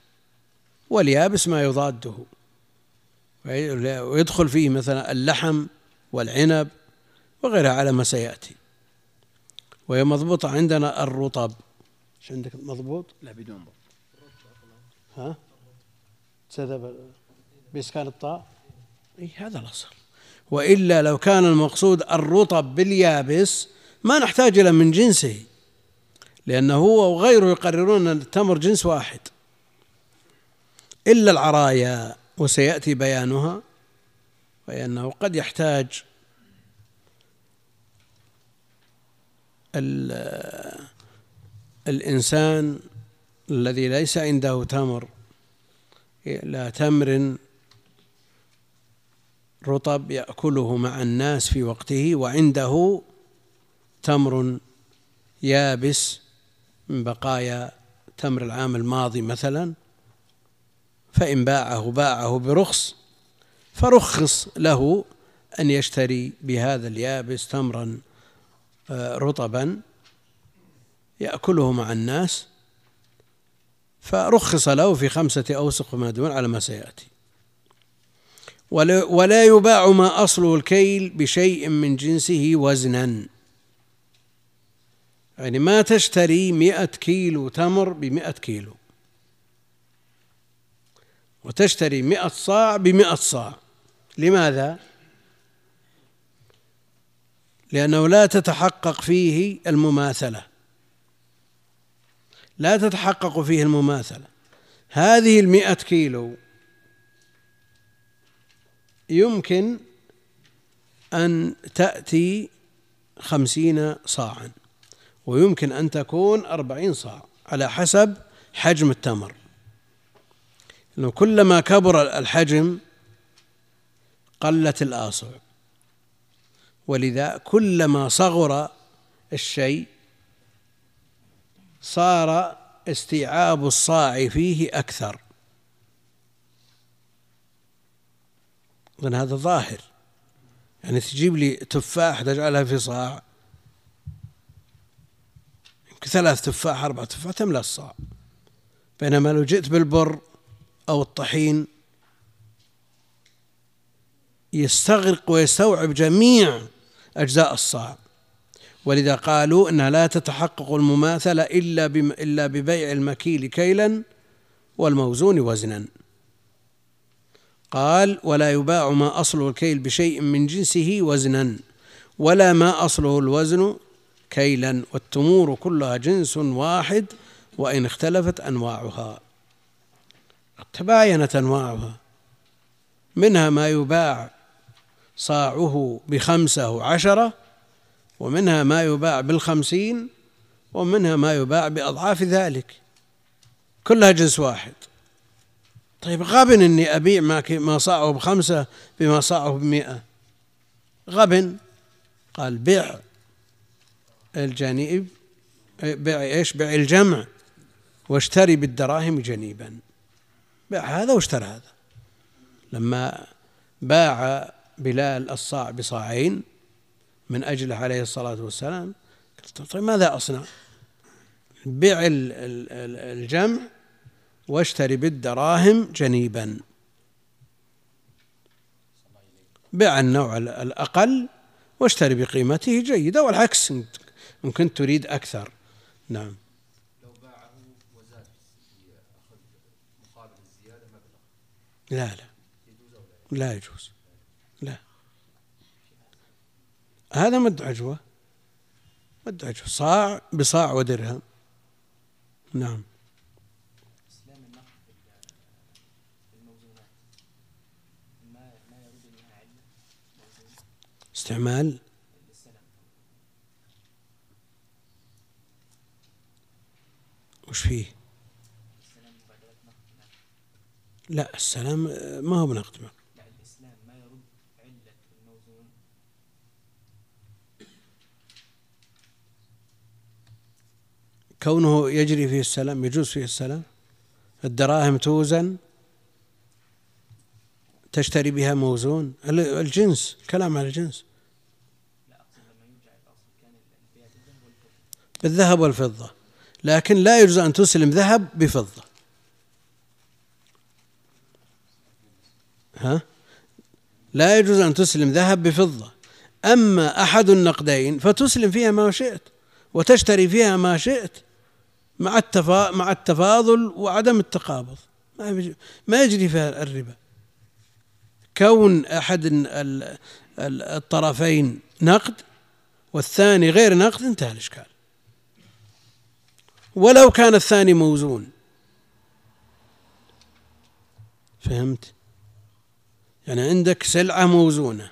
Speaker 2: واليابس ما يضاده. ويدخل فيه مثلا اللحم والعنب وغيرها على ما سيأتي. وهي مضبوطة عندنا الرطب. إيش عندك مضبوط؟
Speaker 3: لا بدون ضبط.
Speaker 2: ها؟ سدب بإسكان الطاء إي هذا الأصل. وإلا لو كان المقصود الرطب باليابس ما نحتاج إلى من جنسه لأنه هو وغيره يقررون أن التمر جنس واحد. إلا العرايا وسيأتي بيانها فإنه قد يحتاج الإنسان الذي ليس عنده تمر إلى تمر رطب يأكله مع الناس في وقته وعنده تمر يابس من بقايا تمر العام الماضي مثلا فإن باعه باعه برخص فرخص له أن يشتري بهذا اليابس تمرا آه، رطبا يأكله مع الناس فرخص له في خمسة أوسق وما دون على ما سيأتي. ولا يباع ما أصله الكيل بشيء من جنسه وزنا. يعني ما تشتري مئة كيلو تمر بمئة كيلو. وتشتري مئة صاع بمئة صاع. لماذا؟ لأنه لا تتحقق فيه المماثلة. لا تتحقق فيه المماثلة. هذه المئة كيلو يمكن أن تأتي خمسين صاعا ويمكن أن تكون أربعين صاع على حسب حجم التمر. لأنه كلما كبر الحجم قلت الآصع. ولذا كلما صغر الشيء صار استيعاب الصاع فيه أكثر. إذن هذا ظاهر يعني تجيب لي تفاح تجعلها في صاع. يمكن ثلاث تفاح أربع تفاح تملأ الصاع. بينما لو جئت بالبر أو الطحين يستغرق ويستوعب جميع أجزاء الصاع. ولذا قالوا إنها لا تتحقق المماثلة إلا إلا ببيع المكيل كيلا والموزون وزنا. قال ولا يباع ما اصله الكيل بشيء من جنسه وزنا ولا ما أصله الوزن كيلا والتمور كلها جنس واحد وإن اختلفت أنواعها. تباينت أنواعها. منها ما يباع صاعه بخمسة وعشرة ومنها ما يباع بالخمسين ومنها ما يباع بأضعاف ذلك. كلها جنس واحد. طيب غبن إني أبيع ما ما صاعه بخمسة بما صاعه بمئة. غبن؟ قال بيع الجنيب بيع إيش؟ بيع الجمع. واشتري بالدراهم جنيبا. باع هذا واشترى هذا. لما باع بلال الصاع بصاعين من أجله عليه الصلاة والسلام قلت طيب ماذا أصنع؟ بع الجمع واشتري بالدراهم جنيبا. بع النوع الأقل واشتري بقيمته جيدة والعكس إن كنت تريد أكثر. نعم. لو باعه وزاد مقابل الزيادة مبلغ. لا لا؟ لا يجوز. لا. هذا مد عجوة. مد عجوة. صاع بصاع ودرهم. نعم. استعمال؟ وش فيه؟ لا السلام ما هو بنقد كونه يجري فيه السلام يجوز فيه السلام؟ الدراهم توزن؟ تشتري بها موزون؟ الجنس كلام على الجنس. بالذهب والفضة. لكن لا يجوز أن تسلم ذهب بفضة. ها؟ لا يجوز أن تسلم ذهب بفضة. أما أحد النقدين فتسلم فيها ما شئت وتشتري فيها ما شئت مع التفا مع التفاضل وعدم التقابض. ما ما يجري فيها الربا. كون أحد الطرفين نقد والثاني غير نقد انتهى الإشكال. ولو كان الثاني موزون. فهمت؟ يعني عندك سلعة موزونة.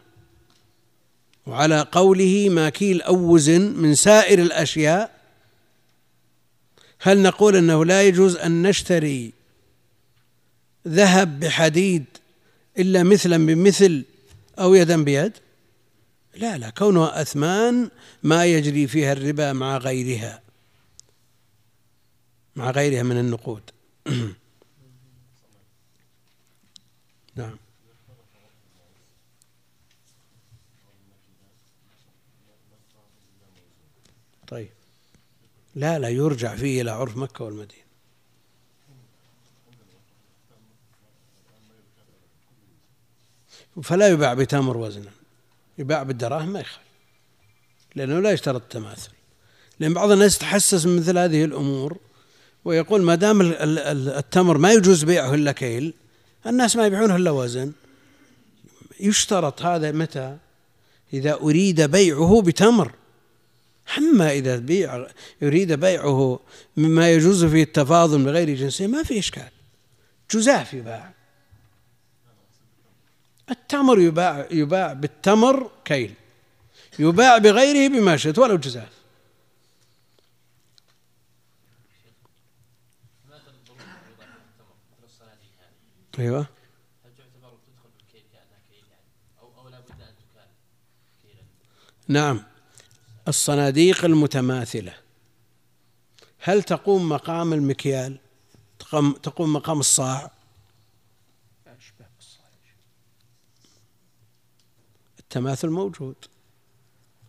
Speaker 2: وعلى قوله ما كيل أو وزن من سائر الأشياء هل نقول أنه لا يجوز أن نشتري ذهب بحديد إلا مثلا بمثل أو يدا بيد؟ لا لا كونها أثمان ما يجري فيها الربا مع غيرها. مع غيرها من النقود. نعم. طيب. لا لا يرجع فيه إلى عرف مكة والمدينة. فلا يباع بتمر وزنا. يباع بالدراهم ما يخالف. لأنه لا يشترط التماثل لأن بعض الناس تحسس من مثل هذه الأمور ويقول ما دام التمر ما يجوز بيعه إلا كيل الناس ما يبيعونه إلا وزن. يشترط هذا متى؟ إذا أريد بيعه بتمر. أما إذا بيع يريد بيعه مما يجوز فيه التفاضل بغير جنسه ما في إشكال. جزاف يباع التمر يباع يباع بالتمر كيل. يباع بغيره بما شئت ولو جزاف أيوه. هل تعتبر كانها أو أو لابد ان تكال نعم. الصناديق المتماثلة. هل تقوم مقام المكيال؟ تقوم مقام الصاع؟ التماثل موجود.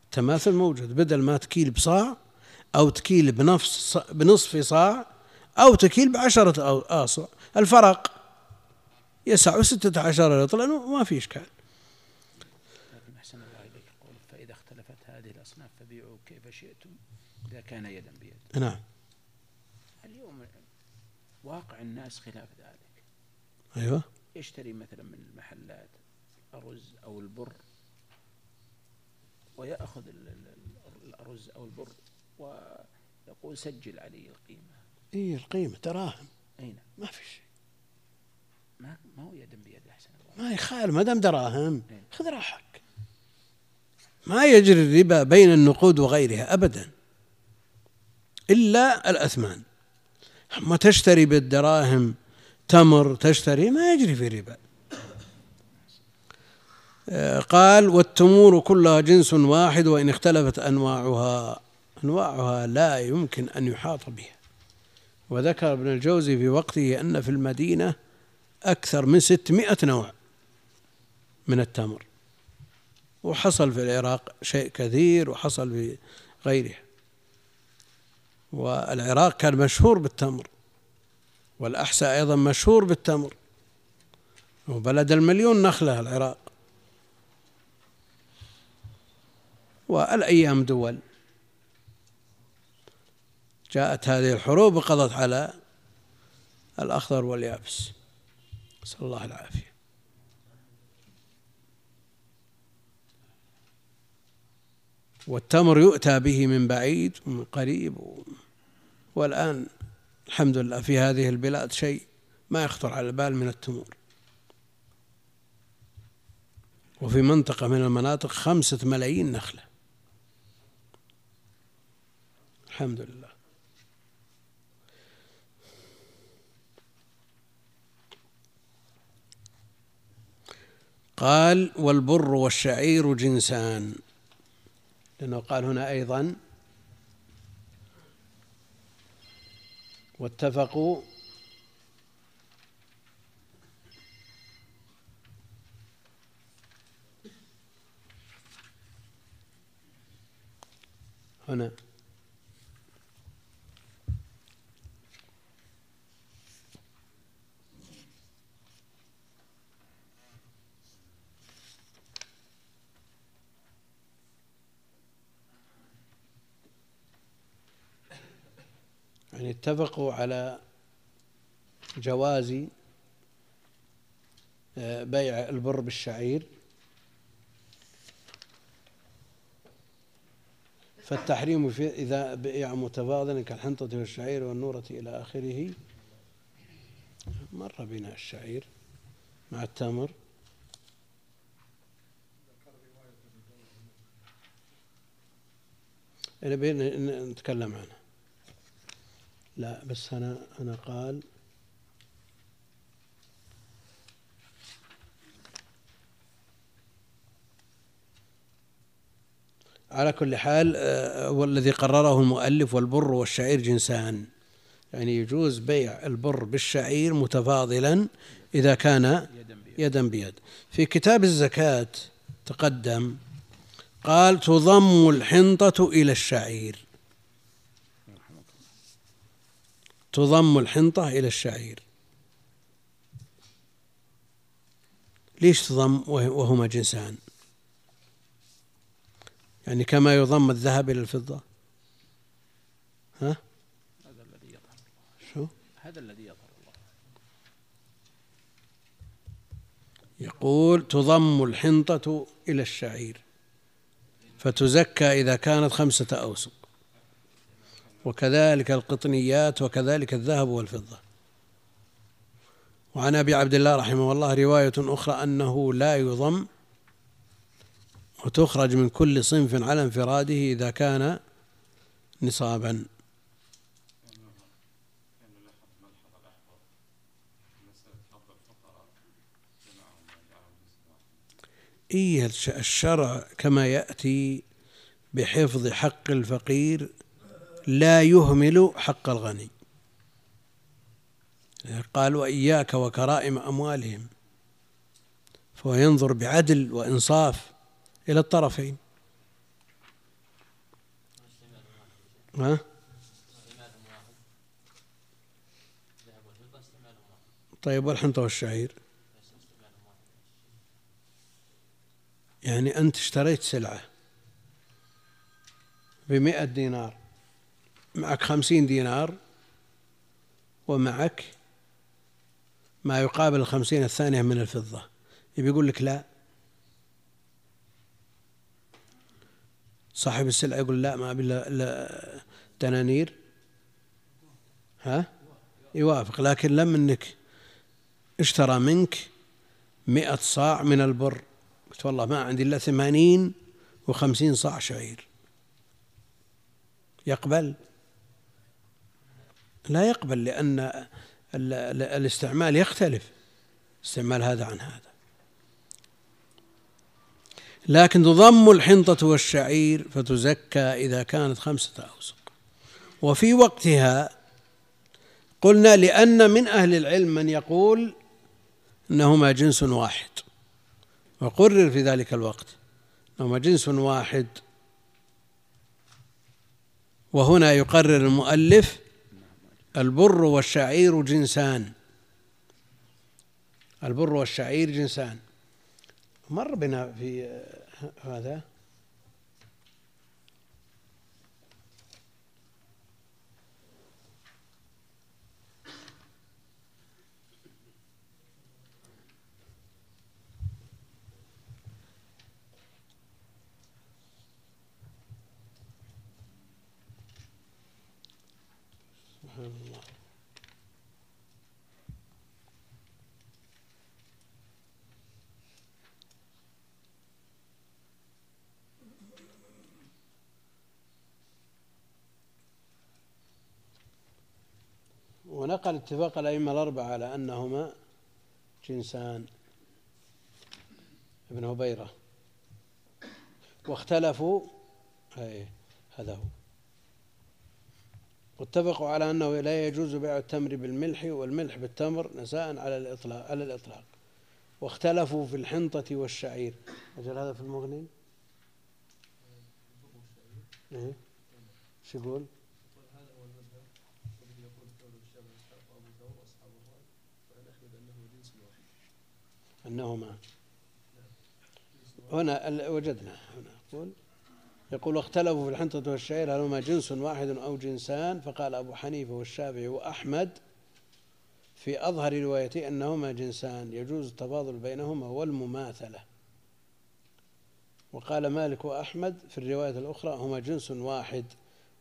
Speaker 2: التماثل موجود. بدل ما تكيل بصاع أو تكيل بنفس بنصف صاع أو تكيل بعشرة آصع الفرق. يسع ستة عشر رطل لأنه ما في إشكال.
Speaker 3: لكن أحسن الله إليك قول فإذا اختلفت هذه الأصناف فبيعوا كيف شئتم إذا كان يدا بيد.
Speaker 2: نعم.
Speaker 3: اليوم واقع الناس خلاف ذلك.
Speaker 2: أيوه.
Speaker 3: يشتري مثلا من المحلات الرز أو البر ويأخذ الأرز أو البر ويقول سجل علي القيمة.
Speaker 2: إيه القيمة دراهم
Speaker 3: أي نعم.
Speaker 2: ما في شيء.
Speaker 3: ما ما هو يدا بيد أحسن
Speaker 2: ما يخالف ما دام دراهم إيه. خذ راحك. ما يجري الربا بين النقود وغيرها أبدا. إلا الأثمان. أما تشتري بالدراهم تمر تشتري ما يجري في ربا قال والتمور كلها جنس واحد وإن اختلفت أنواعها أنواعها لا يمكن أن يحاط بها. وذكر ابن الجوزي في وقته أن في المدينة أكثر من ستمائة نوع من التمر. وحصل في العراق شيء كثير وحصل في غيره والعراق كان مشهور بالتمر والأحساء أيضا مشهور بالتمر. وبلد المليون نخلة العراق. والأيام دول جاءت هذه الحروب وقضت على الأخضر واليابس. نسأل الله العافية. والتمر يؤتى به من بعيد ومن قريب. والآن الحمد لله في هذه البلاد شيء ما يخطر على البال من التمور. وفي منطقة من المناطق خمسة ملايين نخلة. الحمد لله. قال والبر والشعير جنسان. لأنه قال هنا أيضا واتفقوا هنا. يعني اتفقوا على جواز آه، بيع البر بالشعير. فالتحريم في إذا بيع متفاضل كالحنطة والشعير والنورة إلى آخره مر بنا الشعير مع التمر. نبي نتكلم عنه. لا بس أنا أنا قال على كل حال آه، والذي قرره المؤلف والبر والشعير جنسان. يعني يجوز بيع البر بالشعير متفاضلا إذا كان يدا بيد. في كتاب الزكاة تقدم قال تضم الحنطة إلى الشعير. تضم الحنطة إلى الشعير. ليش تضم وهما جنسان؟ يعني كما يضم الذهب إلى الفضة. ها؟
Speaker 3: هذا الذي يظهر
Speaker 2: شو؟
Speaker 3: هذا الذي يظهر الله.
Speaker 2: يقول تضم الحنطة إلى الشعير. فتزكى إذا كانت خمسة أوسق. وكذلك القطنيات وكذلك الذهب والفضة. وعن أبي عبد الله رحمه الله رواية أخرى أنه لا يضم وتخرج من كل صنف على انفراده إذا كان نصابا. إيه الشرع كما يأتي بحفظ حق الفقير لا يهمل حق الغني. قال وإياك وكرائم أموالهم. فهو ينظر بعدل وإنصاف إلى الطرفين. ها؟ طيب والحنطة والشعير يعني أنت اشتريت سلعة بمئة دينار. معك خمسين دينار ومعك ما يقابل الخمسين الثانية من الفضة. يبي يقول لك لا. صاحب السلعة يقول لا ما إلا دنانير. ها؟ يوافق لكن لم إنك اشترى منك مئة صاع من البر. قلت والله ما عندي إلا ثمانين وخمسين صاع شعير. يقبل؟ لا يقبل لأن الاستعمال يختلف. استعمال هذا عن هذا. لكن تضم الحنطة والشعير فتزكى إذا كانت خمسة أوسق. وفي وقتها قلنا لأن من أهل العلم من يقول أنهما جنس واحد. وقرر في ذلك الوقت أنهما جنس واحد. وهنا يقرر المؤلف البر والشعير جنسان. البر والشعير جنسان. مر بنا في هذا. ونقل اتفاق الأئمة الأربعة على أنهما جنسان. ابن هبيرة. واختلفوا أي هذا هو. واتفقوا على أنه لا يجوز بيع التمر بالملح والملح بالتمر نساء على الإطلاق على الإطلاق. واختلفوا في الحنطة والشعير. أجل هذا في المغني؟ إيه؟ شو يقول؟ أنهما. هنا وجدنا هنا. يقول يقول اختلفوا في الحنطة والشعير هل هما جنس واحد أو جنسان؟ فقال أبو حنيفة والشافعي وأحمد في أظهر روايتي أنهما جنسان. يجوز التفاضل بينهما والمماثلة. وقال مالك وأحمد في الرواية الأخرى هما جنس واحد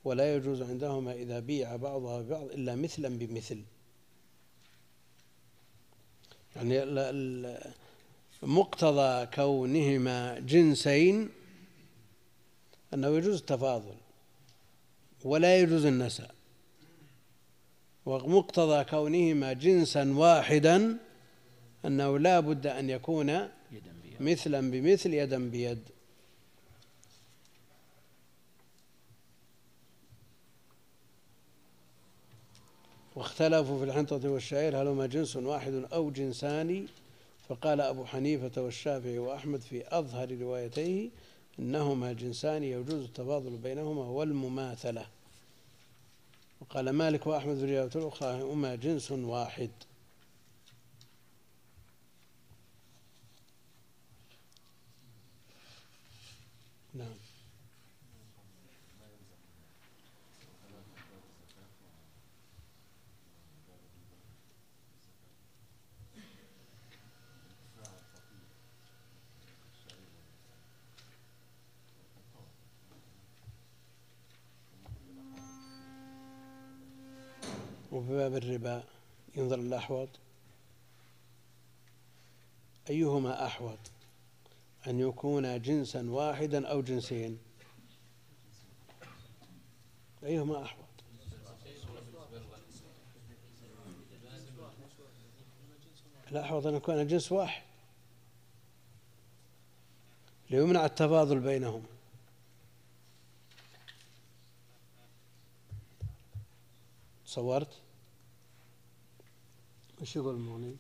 Speaker 2: ولا يجوز عندهما إذا بيع بعضها ببعض إلا مثلا بمثل. يعني مقتضى كونهما جنسين أنه يجوز التفاضل ولا يجوز النساء. ومقتضى كونهما جنسا واحدا أنه لا بد أن يكون مثلا بمثل يدا بيد. واختلفوا في الحنطة والشعير هل هما جنس واحد أو جنسان؟ فقال أبو حنيفة والشافعي وأحمد في أظهر روايتيه إنهما جنسان يجوز التفاضل بينهما والمماثلة. وقال مالك وأحمد في الرواية الأخرى هما جنس واحد نعم وفي باب الربا ينظر الأحوط. أيهما أحوط؟ أن يكون جنسا واحدا أو جنسين. أيهما أحوط؟ الأحوط أن يكون جنس واحد. ليمنع التفاضل بينهما تصورت Sugar morning.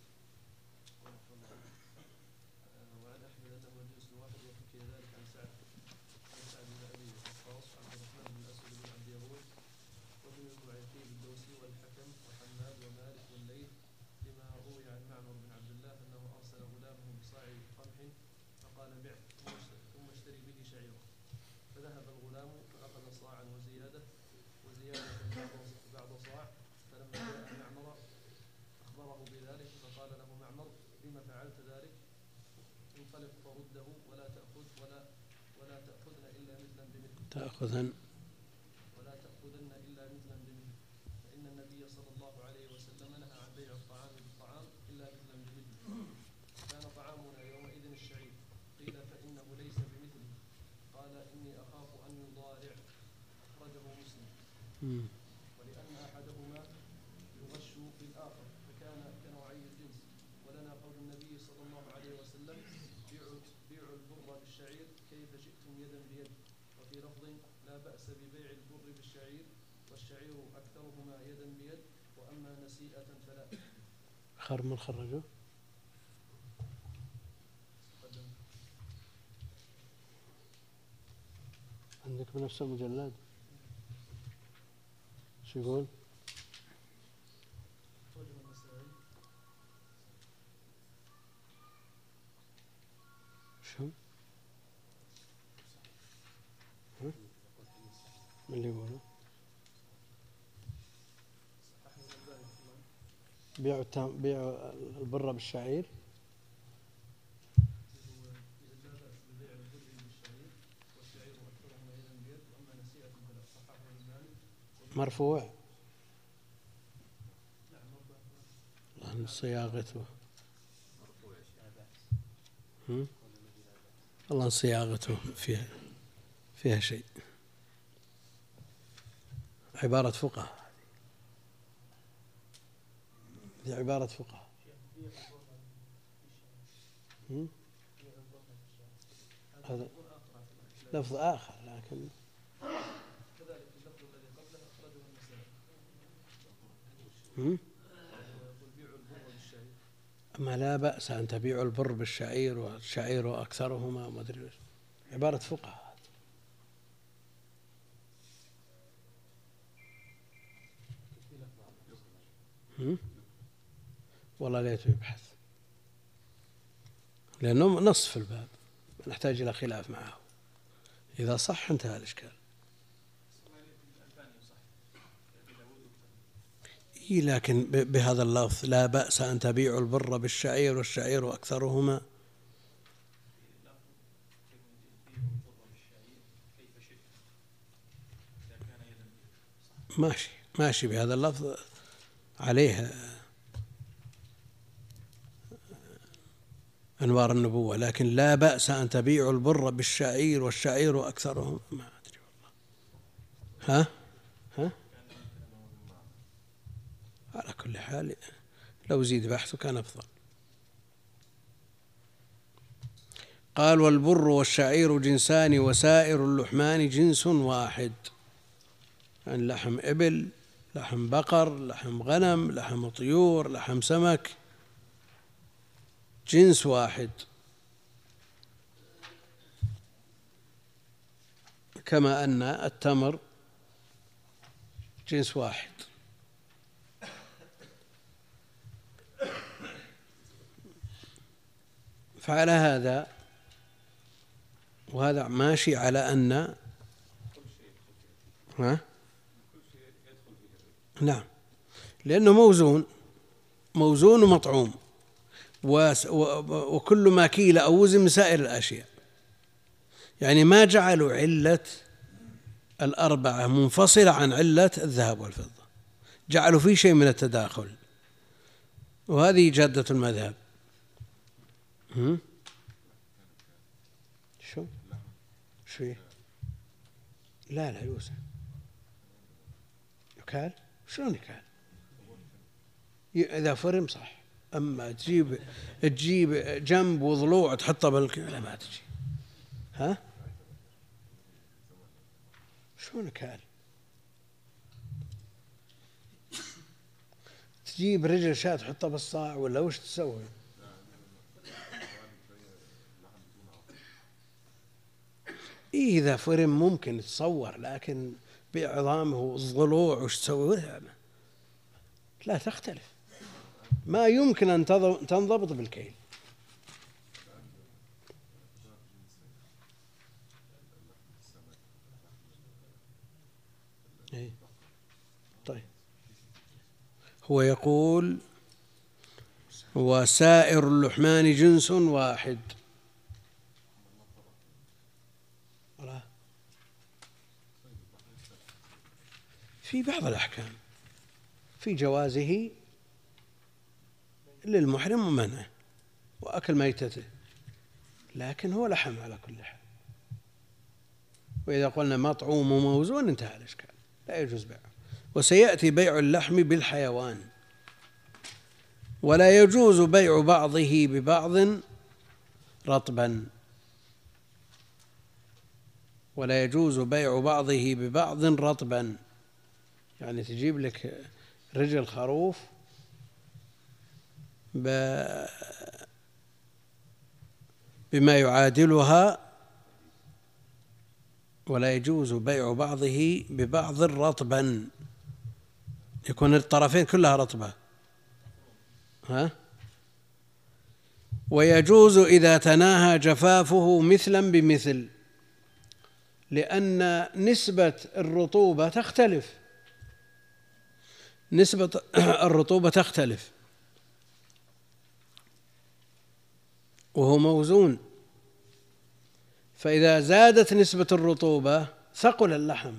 Speaker 2: وش يقول المغني تأخذا
Speaker 4: ولا تأخذن إلا مثلا بمثل. فإن النبي صلى الله عليه وسلم نهى عن بيع الطعام بالطعام إلا مثلا بمثل. كان طعامنا يومئذ الشعير. قيل فإنه ليس بمثله قال إني أخاف أن يضارع أخرجه مسلم ولأن أحدهما يغش في الآخر فكان كنوعي الجنس ولنا قول النبي صلى الله عليه وسلم بيعوا البر بالشعير كيف شئتم يدا بيد؟ وفي لفظ لا بأس ببيع البر بالشعير والشعير أكثرهما يدا بيد وأما نسيئة فلا.
Speaker 2: خر من خرجه عندك بنفس المجلد شو يقول؟ اللي يقوله. بيعوا التام بيعوا البرة بالشعير. مرفوع. الله صياغته الله صياغته فيها فيها شيء. عبارة فقهاء هذه عبارة فقهاء هذا لفظ آخر لكن أما لا بأس أن تبيع البر بالشعير والشعير أكثرهما ما أدري عبارة فقهاء والله ليته يبحث لأنه نص في الباب نحتاج إلى خلاف معه. إذا صح انتهى الإشكال. إيه لكن بهذا اللفظ لا بأس أن تبيع البر بالشعير والشعير أكثرهما. ماشي ماشي بهذا اللفظ. عليه أنوار النبوة لكن لا بأس أن تبيعوا البر بالشعير والشعير أكثرهم. ما أدري والله. ها؟ ها؟ على كل حال لو زيد بحثه كان أفضل. قال والبر والشعير جنسان وسائر اللحمان جنس واحد. يعني لحم إبل لحم بقر لحم غنم لحم طيور لحم سمك. جنس واحد. كما أن التمر جنس واحد. فعلى هذا وهذا ماشي على أن ها؟ نعم. لأنه موزون موزون ومطعوم. وكل ما كيل أو وزن من سائر الأشياء. يعني ما جعلوا علة الأربعة منفصلة عن علة الذهب والفضة. جعلوا فيه شيء من التداخل. وهذه جادة المذهب. شو؟ شو لا لا يوسف. يكال شلون يكال إذا فرم صح. أما تجيب تجيب جنب وضلوع تحطه بالك لا ما تجي. ها؟ شلون كال تجيب رجل شاة تحطها بالصاع ولا وش تسوي؟ إيه إذا فرم ممكن تصور لكن بعظامه والضلوع وش تسوي لا تختلف. ما يمكن أن تنضبط بالكيل. إيه. طيب. هو يقول وسائر اللحمان جنس واحد. في بعض الأحكام في جوازه للمحرم ومنعه وأكل ميتته لكن هو لحم على كل حال. وإذا قلنا مطعوم وموزون انتهى الإشكال. لا يجوز بيعه. وسيأتي بيع اللحم بالحيوان. ولا يجوز بيع بعضه ببعض رطبا. ولا يجوز بيع بعضه ببعض رطبا. يعني تجيب لك رجل خروف بما يعادلها ولا يجوز بيع بعضه ببعض رطبا. يكون الطرفين كلها رطبة. ها؟ ويجوز إذا تناهى جفافه مثلا بمثل لأن نسبة الرطوبة تختلف. نسبة الرطوبة تختلف. وهو موزون. فإذا زادت نسبة الرطوبة ثقل اللحم.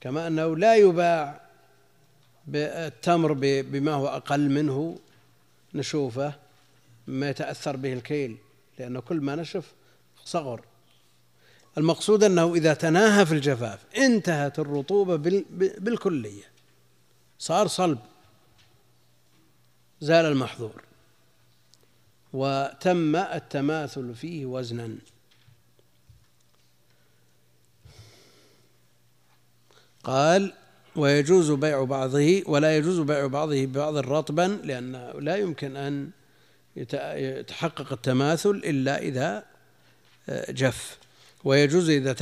Speaker 2: كما أنه لا يباع بالتمر بما هو أقل منه. نشوفه ما يتأثر به الكيل لأنه كل ما نشف صغر. المقصود أنه إذا تناهى في الجفاف انتهت الرطوبة بالكلية. صار صلب. زال المحظور. وتم التماثل فيه وزنا. قال ويجوز بيع بعضه ولا يجوز بيع بعضه ببعض رطبا لأنه لا يمكن أن يتحقق التماثل إلا إذا آه، جف. ويجوز إذا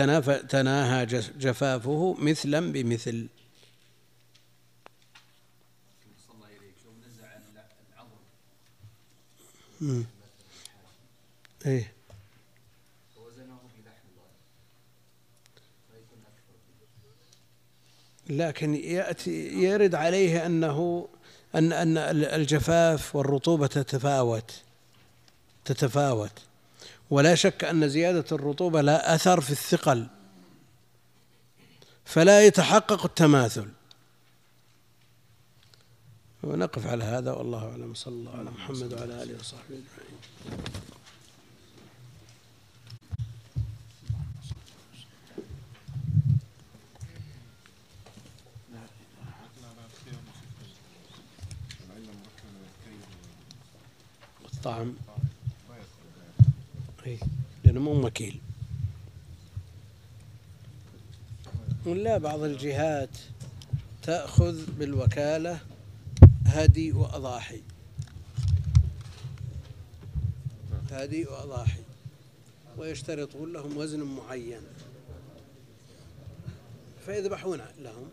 Speaker 2: تناهى جفافه مثلا بمثل إيه. لكن يأتي يرد عليه أنه أن أن الجفاف والرطوبة تتفاوت. تتفاوت. ولا شك أن زيادة الرطوبة لا أثر في الثقل. فلا يتحقق التماثل. ونقف على هذا والله أعلم. صلى الله على محمد وعلى آله وصحبه أجمعين. الطعم اي لأنه مو مكيل ولا بعض الجهات تأخذ بالوكالة هدي وأضاحي. هدي وأضاحي. ويشترطون لهم وزن معين. فيذبحون لهم